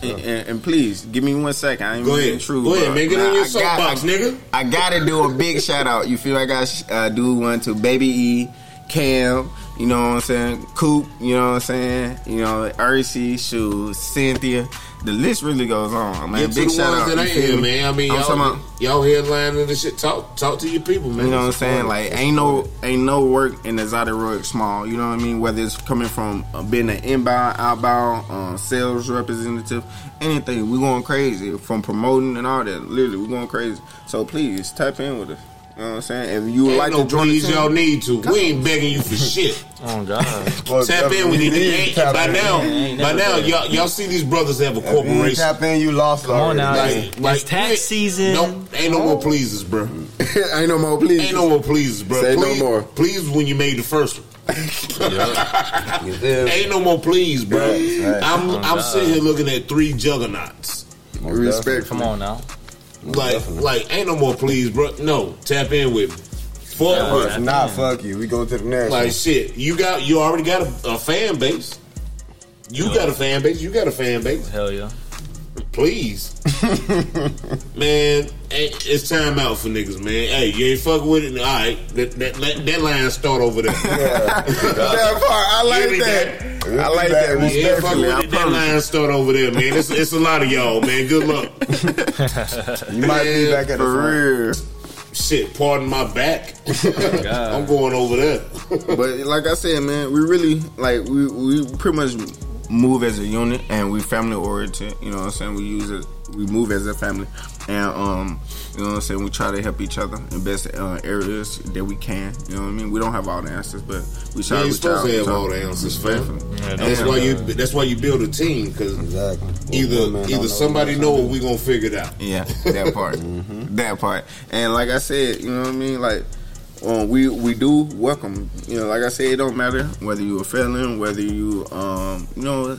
And, and, and please, give me one second. I ain't Go being ahead. true. Go ahead, bro. man. Get on your I got- soapbox, I- nigga. I gotta do a big shout out. You feel like I got uh, do one to Baby E, Cam, you know what I'm saying, Coop, you know what I'm saying, you know, Ursi, Shoe, Cynthia. The list really goes on, man. Get to big the ones out. that you ain't feel here, man. I mean, I'm y'all, about- y'all headlining this shit. Talk, talk to your people, man. You know what I'm saying? Like, ain't no ain't no work in the Rug small. You know what I mean? Whether it's coming from uh, being an inbound, outbound, uh, sales representative, anything. We going crazy from promoting and all that. Literally, we going crazy. So please tap in with us. You know what I'm saying? If you would Ain't like no to join please, the team, y'all need to. We ain't begging you for shit. Oh God. Tap in. We need to. ain't- tap By in. now, ain't by now, begging. y'all y'all see these brothers have a If you corporation. tap in, you lost Come on now. Like, It's like tax you- season. No, ain't no more oh. pleases, bro. ain't no more. Please, Ain't no more pleases, bro. Say no more. Please when you made the first one. You? Ain't no more please, bro. Right, right. I'm oh, I'm God. sitting here looking at three juggernauts. Respect. Come on now. Like Definitely. like ain't no more please, bro. No, tap in with me. Fuck Yeah, with If not, fuck you. We go to the next Like one. shit, you got you already got a, a fan base. You got a fan base. You got a fan base. Hell yeah. Please, man, it's time out for niggas, man. Hey, you ain't fucking with it. All right, that, that, let that line start over there. that part. I like that. that. I like that. You ain't fucking with it. That line start over there, man. It's, it's a lot of y'all, man. Good luck. You might be back at the For front. real. Shit, pardon my back. Oh, God. I'm going over there. but like I said, man, we really like we we pretty much move as a unit and we family oriented. You know what I'm saying? We use it. We move as a family, and um, you know what I'm saying. We try to help each other in best uh, areas that we can. You know what I mean? We don't have all the answers, but we try. You ain't we try supposed to we have try. all the answers, fam. Yeah, That's why you. That's why you build a team because Exactly. either One man either somebody what know to or we gonna figure it out. Yeah, that part. That part. And like I said, you know what I mean? Like um, we we do welcome. You know, like I said, it don't matter whether you a felon, whether you um, you know,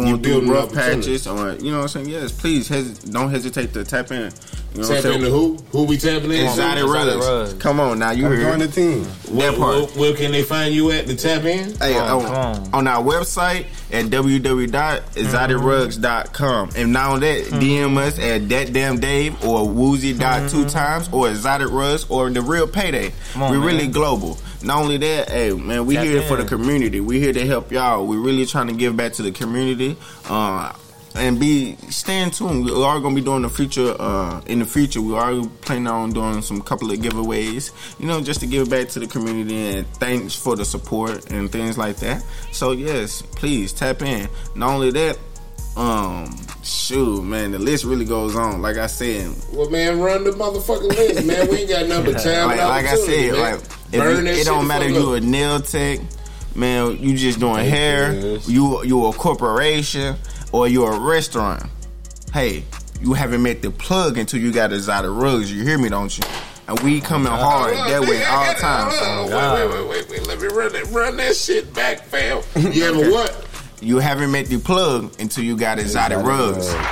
going You through building rough opportunity. patches, or you know what I'm saying. Yes, please hes- don't hesitate to tap in. You know what I'm Tap saying? into who? Who we tapping in? Exotic Exotic Ruggs. Rugs. Come on now, you Come heard. join the team. Where, that part. where, where can they find you at to tap in? Hey, Come on, on, come on. on our website at www.exoticruggs.com. And now that, hmm. DM us at that damn Dave or Whuzi dot two mm-hmm. times or Exotic Ruggs or the real payday. On, We're man. really global. Not only that, hey man, we Tap here for the community. We here to help y'all. We're really trying to give back to the community. Uh and be staying tuned. We are gonna be doing the future. Uh, in the future, we are planning on doing some couple of giveaways. You know, just to give back to the community and thanks for the support and things like that. So yes, please tap in. Not only that, um, shoot, man, the list really goes on. Like I said, Well, man, run the motherfucking list, man. We ain't got nothing but time. like, like I said, man. like you, it don't matter if you a nail tech, man. You just doing hair. yes. You you a corporation or you a restaurant. Hey, you haven't met the plug until you got exotic rugs. You hear me, don't you? And we coming hard Hold on, that way all gotta- times. Wait, wait, wait, wait, wait. Let me run that, run that shit back, fam. You haven't what? You haven't met the plug until you got exotic, Exotic rugs. rugs.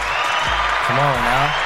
Come on now.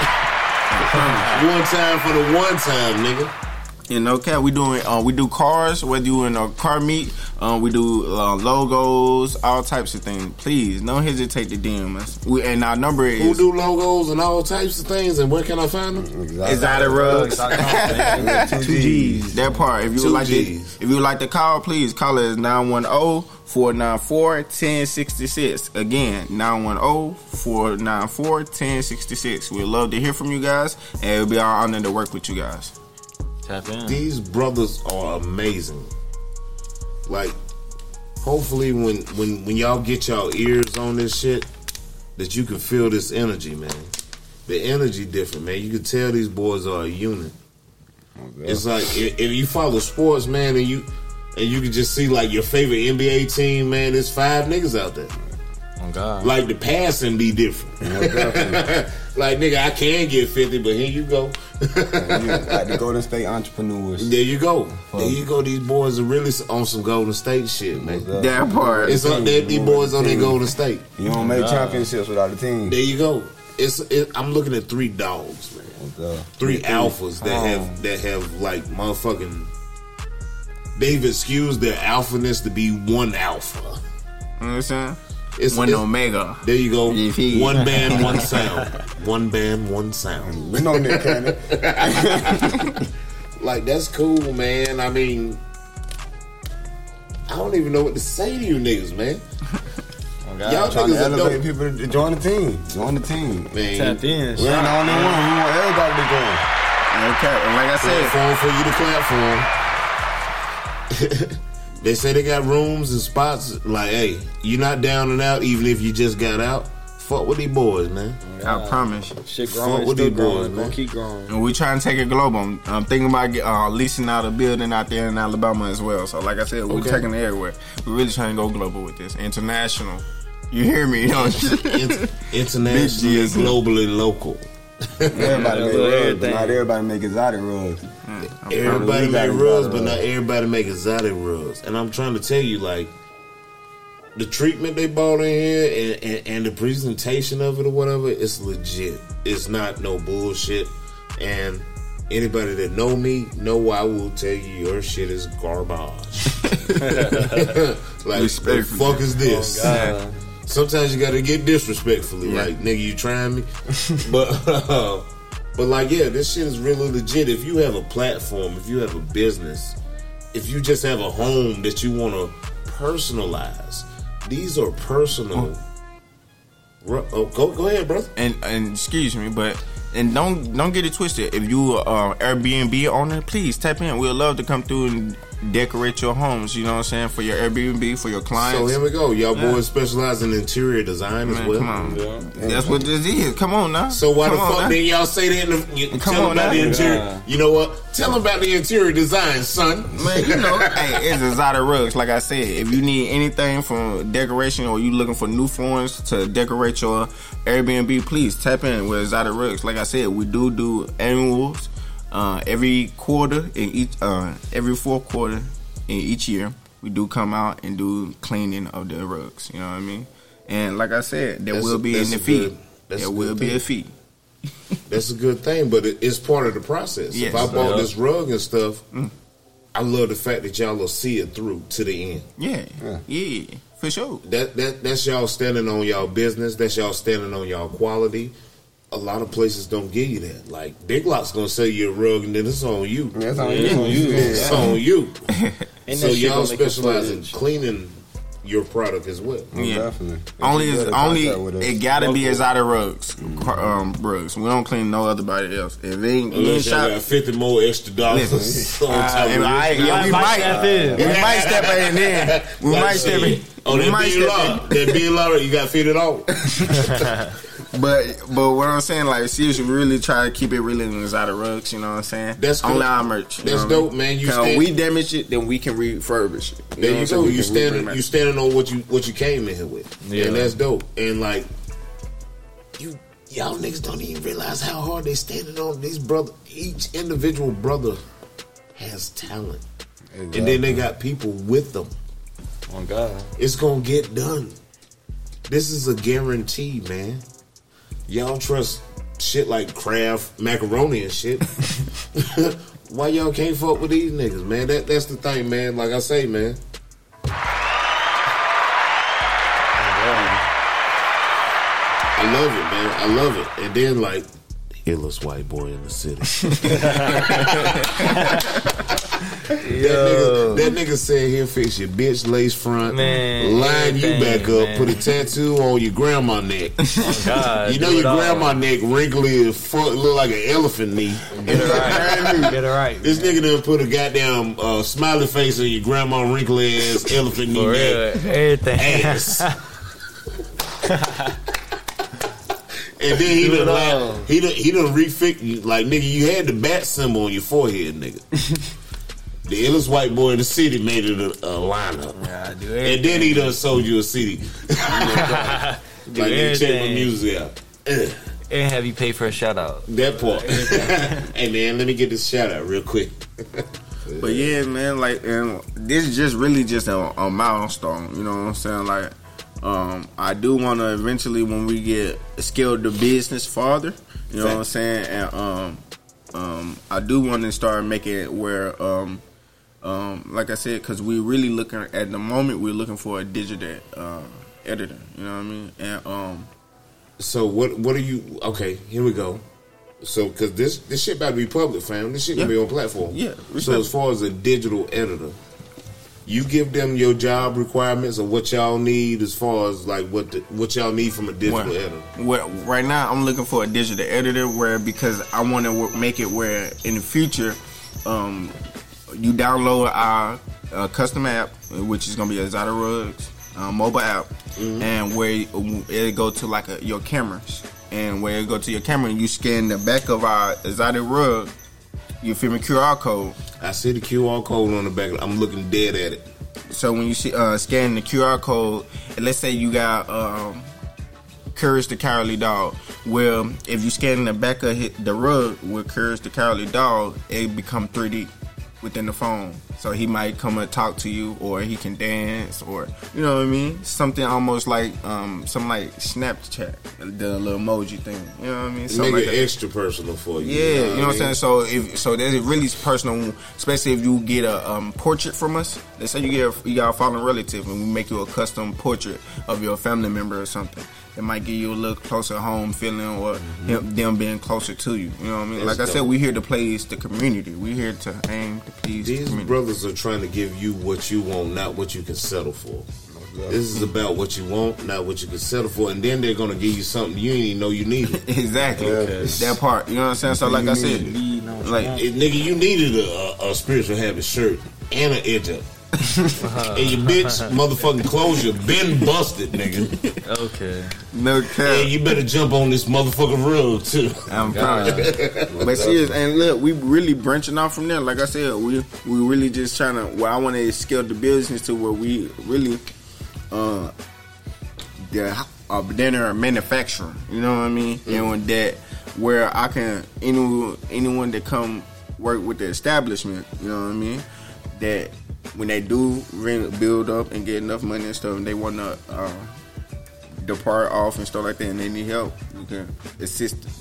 One time for the one time, nigga. You know, okay, we doing uh, we do cars, whether you in a car meet, uh, we do uh, logos, all types of things. Please don't hesitate to DM us. We, and our number Who is do logos and all types of things, and where can I find them? exotic ruggs. Two G's. That part. If you Two would like to, Gs. if you would like to call, please call us 910-494-1066. Again, oh, 910-494-1066. We'd love to hear from you guys, and it'll be our honor to work with you guys. Tap in. These brothers are amazing. Like, hopefully, when when when y'all get y'all ears on this shit, that you can feel this energy, man. The energy different, man. You can tell these boys are a unit. It's like if, if you follow sports, man, and you and you can just see like your favorite NBA team, man. There's five niggas out there. Oh God. Like the passing be different. like nigga, I can get fifty, but here you go. like the Golden State entrepreneurs. There you go. There you go. These boys are really on some Golden State shit, man. That part. It's on they, these boys on their Golden State. You don't make championships without a team. There you go. It's it, I'm looking at three dogs, man. Three alphas that have that have like motherfucking. They've excused their alphaness to be one alpha. You know what I'm saying? It's One it's- omega. There you go. You feel? One band, one sound. One band, one sound. We know Nick Cannon. Like that's cool, man. I mean, I don't even know what to say to you niggas, man. Oh God. Y'all Trying to niggas are elevate dope, people to join the team. Join the team. man. Tap in. We ain't the only one. We want everybody to join. Okay, and like I said, Platform for you to clap for 'em. they say they got rooms and spots. Like, hey, you're not down and out, even if you just got out. Fuck with these boys, man. I promise. Shit Fuck growing, with these growing, boys, gonna man. keep growing. And we trying to take it global. I'm, I'm thinking about uh, leasing out a building out there in Alabama as well. So, like I said, we're Okay. taking it everywhere. We're really trying to go global with this. International. You hear me? Don't you? Inter- internationally, Big G's. globally, local. Everybody make little rugs, but everything. not everybody make exotic rugs. Everybody make exotic rugs, but not everybody make exotic rugs. And I'm trying to tell you, like, the treatment they bought in here and, and, and the presentation of it or whatever, it's legit. It's not no bullshit. And anybody that know me know I will tell you your shit is garbage. like, Respectfully. the fuck is this? God. Sometimes you gotta get disrespectfully, Yeah. like nigga, you trying me, but uh, but like yeah, this shit is really legit. If you have a platform, if you have a business, if you just have a home that you want to personalize, these are personal. Ru- Oh, go go ahead, bro. and and excuse me, but and don't don't get it twisted. If you are uh, Airbnb owner, please tap in. We'd love to come through and decorate your homes. You know what I'm saying for your Airbnb for your clients. So here we go. Y'all boys specialize in interior design as well. come on. Yeah. That's what this is. Come on now. So why Come the fuck didn't y'all say that? In the, you, Come tell on about now. the interior. Yeah. You know what? Tell them about the interior design, son. Man, you know, hey, it's exotic rugs. Like I said, if you need anything from decoration or you looking for new forms to decorate your Airbnb, please tap in with exotic rugs. Like I said, we do do annuals. Uh, every quarter in each uh, every fourth quarter in each year, we do come out and do cleaning of the rugs. You know what I mean? And like I said, there That's will be that's in a the fee. there will good be a thing. fee. That's a good thing, but it, it's part of the process. Yes. if I bought Yeah. this rug and stuff, Mm. I love the fact that y'all will see it through to the end. Yeah, Yeah. yeah, for sure. That that that's y'all standing on y'all business. That's y'all standing on y'all quality. A lot of places don't give you that. Like Big Lots gonna sell you a rug and then it's on you. That's on you. That's on you. It's on you. And so y'all gonna make it specialize in cleaning your product as well. Yeah. Definitely. Only is only contract with us. it gotta be Local. exotic rugs, um, rugs. We don't clean no other body else. If it ain't you ain't Unless y'all shop, got fifty more extra dollars Listen. on top of I- it. yeah, we might might, step in. we might step in there. We Like might I step said, in. Oh, we that might being step law, that being law, you got to feed it in. But but what I'm saying, like seriously, we really try to keep it really in exotic rugs. You know what I'm saying? That's only our merch. you That's know what I mean? dope, man. You 'Cause stand- we damage it, then we can refurbish it. There you what go. saying? You can standing, rebring you standing on what you what you came in here with, Yeah. and that's dope. And like, you y'all niggas don't even realize how hard they standing on these brother. Each individual brother has talent, and then they got people with them. Oh God. It's gonna get done. This is a guarantee, man. Y'all trust shit like Kraft macaroni and shit. Why y'all can't fuck with these niggas, man? That that's the thing, man. Like I say, man. I love it, man. I love it. And then like illest white boy in the city. That nigga, that nigga said he'll fix your bitch lace front, Man, line you everything, back up, man. put a tattoo on your grandma neck. God, you know your it all. grandma neck wrinkly as fuck, look like an elephant knee. Get it right. Get it right. This nigga done put a goddamn uh, smiley face on your grandma wrinkly ass elephant knee For real. neck Everything. ass. And then he Do done, it like, he done he done refix you like nigga you had the bat symbol on your forehead nigga. The illest white boy in the city made it a, a lineup. Yeah, I do And then he done sold you a CD. like Do nigga, check my music out. Ugh, And have you pay for a shout out. that part. hey man, let me get this shout out real quick. But yeah, man, like, and this is just really just a, a milestone. You know what I'm saying? Like, um, I do want to eventually, when we get scaled the business farther, you know what I'm saying? And um, um, I do want to start making it where, um, um, like I said, because we're really looking at the moment, we're looking for a digital uh, editor. You know what I mean? And um, So what what are you okay, here we go. So cause this this shit about to be public, fam. This shit gonna be on platform. Yeah, So as far as a digital editor, you give them your job requirements or what y'all need as far as like what the, what y'all need from a digital Well, editor. Well, right now I'm looking for a digital editor where because I want to make it where in the future, um, you download our uh, custom app, which is gonna be a Zada Rugs uh, mobile app, and where it go to like a, your cameras, and where it go to your camera, and you scan the back of our Zada Rug, you feel me QR code. I see the QR code on the back. I'm looking dead at it. So when you see uh, scan the QR code, and let's say you got um, Courage the Cowardly Dog. Well, if you scan the back of the rug with Courage the Cowardly Dog, it become 3D within the phone. So he might come and talk to you, or he can dance, or you know what I mean. Something almost like um, something like Snapchat, the little emoji thing. You know what I mean? Something Make like it that. extra personal for you. Yeah, you know what I'm I mean? saying. So if so, that's really personal, especially if you get a um, portrait from us. Let's say you get a, you got a fallen relative, and we make you a custom portrait of your family member or something. It might give you a little closer home feeling, or him, them being closer to you. You know what I mean? Mm-hmm. That's like I said, dope. we here to please the community. We here to aim to please the These community. brothers are trying to give you what you want, not what you can settle for. This is about what you want, not what you can settle for, and then they're gonna give you something you ain't even know you needed. exactly that part. You know what I'm saying? So like I said, like Eh, nigga, you needed a, a, a spiritual habit shirt and an edge up. and your bitch motherfucking closure been busted, nigga. Okay. no cap. And you better jump on this motherfucking rug too. I'm proud. but serious, and look, we really branching off from there. Like I said, we we really just trying to. Well, I want to scale the business to where we really, uh, the uh, dinner manufacturing. You know what I mean? And with that, where I can any anyone that come work with the establishment. You know what I mean? That when they do rent, build up and get enough money and stuff, and they want to uh, depart off and stuff like that, and they need help, you can assist. them.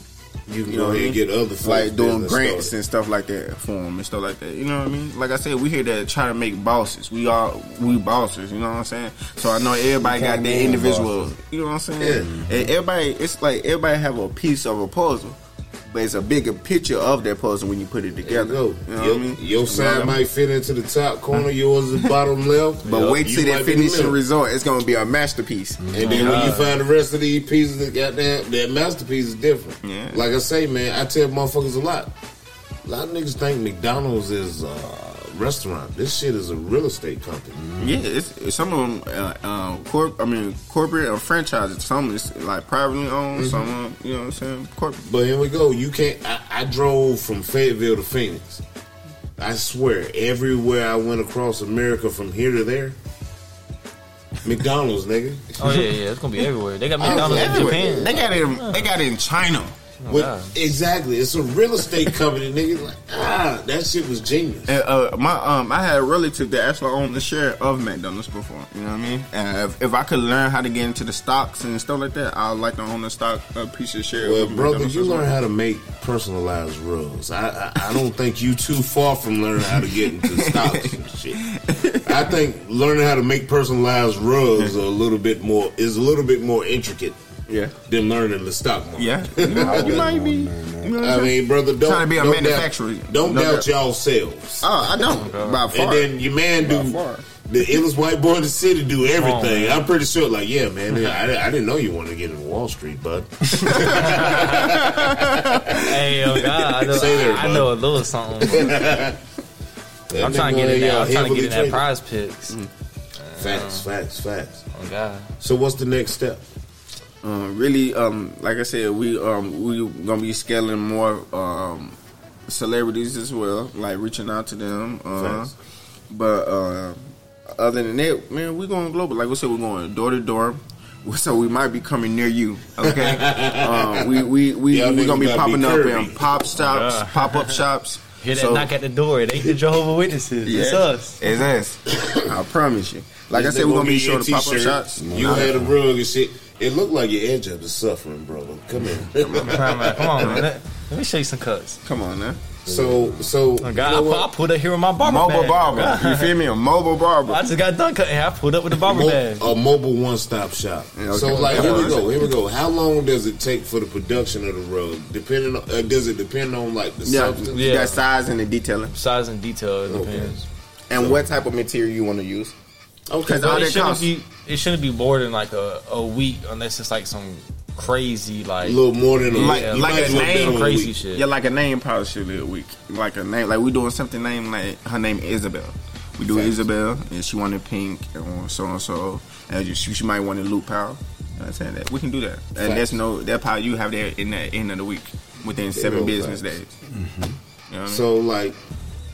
You can You know what ahead and get other folks like doing grants started. and stuff like that for them and stuff like that. You know what I mean? Like I said, we here to try to make bosses. We all we bosses. You know what I'm saying? So I know everybody got their individual. bosses. You know what I'm saying? And everybody, it's like everybody have a piece of a puzzle. But it's a bigger picture of that puzzle when you put it together. you go. You know your, what I mean? your side might fit into the top corner, yours is bottom left. But wait till that finishing result. It's gonna be a masterpiece. And then when you uh-huh. find the rest of these pieces, that goddamn that masterpiece is different. Yeah. Like I say, man, I tell motherfuckers a lot. A lot of niggas think McDonald's is a restaurant. This shit is a real estate company. Yeah, it's, it's some of them. Uh, uh, corp, I mean, corporate or franchises. Some is like privately owned. Some, of 'em, you know what I'm saying, corporate. But here we go. You can't. I, I drove from Fayetteville to Phoenix. I swear, everywhere I went across America from here to there, McDonald's, nigga. Oh yeah, yeah, it's gonna be everywhere. They got Oh, McDonald's in Japan. They got it. In, they got it in China. What- God. exactly. It's a real estate company, nigga. Like, ah, that shit was genius. And, uh, my um, I had a relative that actually owned the share of McDonald's before. You know what I mean? And if, if I could learn how to get into the stocks and stuff like that, I'd like to own a stock a piece of share. Well, of brother, you learn how to make personalized rugs. I, I I don't think you too far from learning how to get into stocks and shit. I think learning how to make personalized rugs a little bit more is a little bit more intricate Yeah, than learning the stock market. yeah. You, might- you might be. You know I mean, brother, don't Trying to be a don't manufacturer. Doubt, don't No doubt doubt. y'all selves. Oh, I don't. By far. And then your man do By far. the illest white boy in the city do everything. I'm pretty sure, like, yeah, man, I, I didn't know you wanted to get into Wall Street, bud. Hey, oh God, I know, there, I bud. know a little something. I'm trying to get in that. I'm trying to get in that PrizePicks. Facts, facts, facts. Oh God. So what's the next step? Um, really, um, like I said, we um, we gonna be scaling more um, celebrities as well, like reaching out to them. Uh, but uh, other than that, man, we're going global. Like we said, we're going door to door. So we might be coming near you. Okay, uh, we we we Y'all we gonna be niggas gotta be popping up in pop shops, Yeah. pop up shops. Hear that So- knock at the door? It ain't the Jehovah Witnesses. It's us. It's us. I promise you. Like I said, we're gonna gonna be get you showing the pop up t-shirt. shots. You had a rug and shit. It looked like your edge of the suffering, brother. Come here. Come on, man. Come on, man. Let, let me show you some cuts. Come on, man. so, so Oh, you know I, put, what? I pulled up here with my barber Mobile bag. barber. You feel me? A mobile barber. I just got done cutting. I pulled up with the barber Mo- bag. a mobile one-stop shop. Yeah, okay. So, like, here we go. Here we go. How long does it take for the production of the rug? Depending on, uh, does it depend on like the Yeah, substance? Yeah. that size and the detailing, Size and detail it depends. and what type of material you want to use. Okay, all But that it shouldn't costs- be. It shouldn't be more than like a, a week unless it's like some crazy like a little more than a Like- week. You like a as well bet name on a crazy week. shit. Yeah, like a name probably should be a week. Like a name, like we doing something named like her name Isabel. We do Facts. Isabel, and she wanted pink and so and so, and you- she, she might want a loop pile. You know what I'm saying that we can do that, and Facts. that's no that power you have there in the end of the week within seven business facts. days. Mm-hmm. You know what I mean? So, like,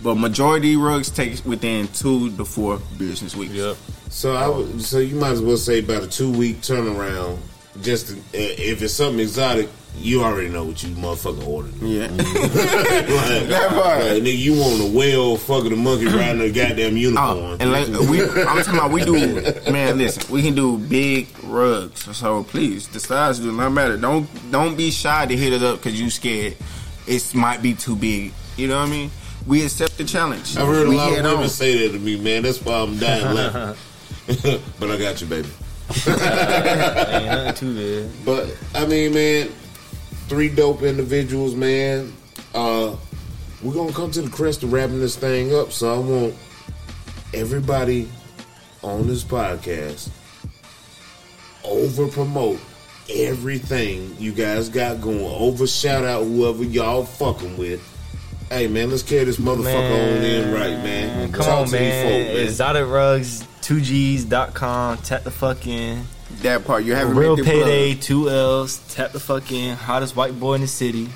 but majority rugs take within two to four business weeks. Yep. so I would, so you might as well say about a two-week turnaround. Just to, uh, if it's something exotic, you already know what you motherfucking ordered. Yeah. like, That part. like, nigga, you want a whale fucking a monkey riding a goddamn unicorn. Oh, and like we, I'm talking about we do, man. Listen, we can do big rugs. So please, the size do not matter. Don't don't be shy to hit it up because you scared. It might be too big. You know what I mean? We accept the challenge. I've heard a we lot of head women on. say that to me, man. That's why I'm dying laughing. but I got you, baby. Ain't nothing too bad. But I mean, man, three dope individuals, man. Uh, we're gonna come to the crest of wrapping this thing up. So I want everybody on this podcast over promote everything you guys got going. Over shout out whoever y'all fucking with. Hey man, let's carry this motherfucker on in right, man. Come Talk on, to these man. folk, man. Exotic rugs, 2gs.com. Tap the fuck in. That part you haven't Real made the plug. payday, two L's. Tap the fuck in. Hottest white boy in the city.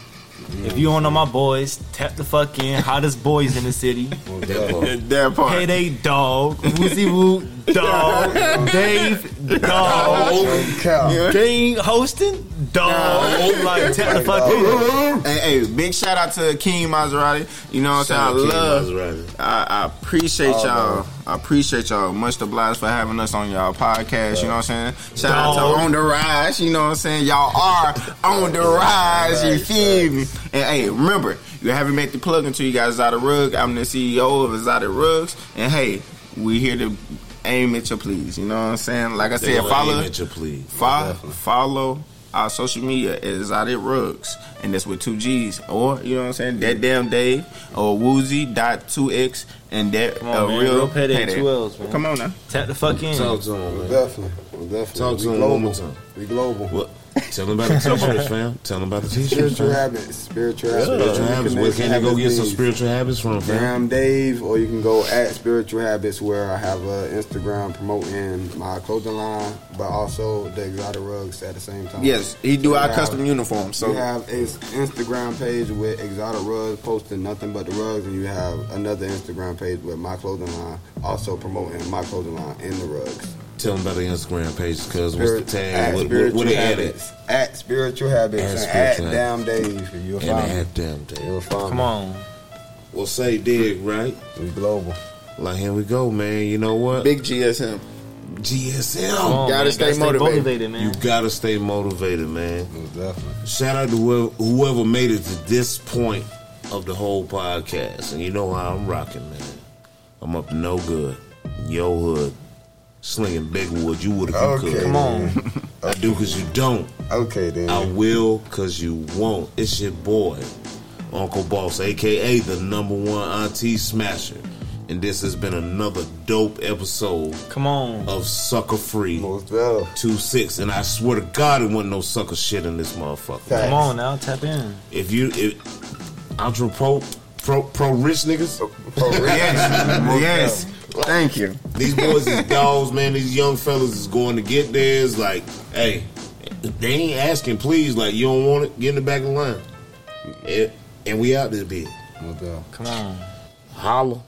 If you don't know my boys, tap the fuck in. Hottest boys in the city. That part. Payday dog. Whuzi Woo dog. Dave dog. King hosting dog. Like tap the fuck in. Hey, hey, big shout out to King Maserati. You know what I'm saying? I love. I, I appreciate y'all. I appreciate y'all. Much obliged for having us on y'all podcast. You know what I'm saying? Shout out to On the Rise. You know what I'm saying? Y'all are on the rise. You feel me? And hey, remember, you haven't made the plug until you guys out of rug. I'm the CEO of Exotic Ruggs. And hey, we here to aim at your please. You know what I'm saying? Like I They said, follow. at you, please. Fo- follow our social media is at Exotic Ruggs, and that's with two G's, or you know what I'm saying, that damn Dave, or Whuzi dot two X, and that on, a man. real Real Payday, payday. two L's, man. Come on now, Tap the fuck in. Talk to him, man. Definitely. Definitely. Talk to we him global. one more time. We global. What? Tell them about the t-shirts, fam. Tell them about the t-shirts, Spiritual fam. habits. Spiritual habits. Spiritual habits. Where can they go get some spiritual habits from, fam? Damn Dave, or you can go at Spiritual Habits where I have a Instagram promoting my clothing line, but also the exotic rugs at the same time. yes, he do We our have- custom uniforms. So So you have a Instagram page with exotic rugs posting nothing but the rugs, and you have another Instagram page with my clothing line also promoting my clothing line and the rugs. Tell them about the Instagram pages, cuz. What's the tag? at What, what, spiritual what they at it? habits. At spiritual habits At and Spiritual at damn Dave. You'll find they me. at damn day. You'll find Come me. on. Well, say dig, right? We global. Like, here we go, man. You know what? big GSM. GSM. Come on, Gotta man. stay motivated. man. You gotta stay motivated, man. Most definitely. Shout out to whoever, whoever made it to this point of the whole podcast. And you know how I'm rocking, man. I'm up no good. Yo hood. Slinging big wood. You would if you Okay. could. Come on. I do because you don't. Okay then. I will because you won't. It's your boy, Uncle Boss, aka the number one auntie smasher. And this has been another dope episode Come on. of Sukka Free Most definitely. 2 6. And I swear to God, it wasn't no sucker shit in this motherfucker. Come on now. Tap in. If you, if, Entre Pro, pro, pro rich niggas, Yes. Yes, yes. Thank you. these boys is dogs, man. These young fellas is going to get theirs. Like, hey, they ain't asking, please. Like, you don't want it? Get in the back of the line. And, and we out this bitch. Most definitely. Come on. Holla.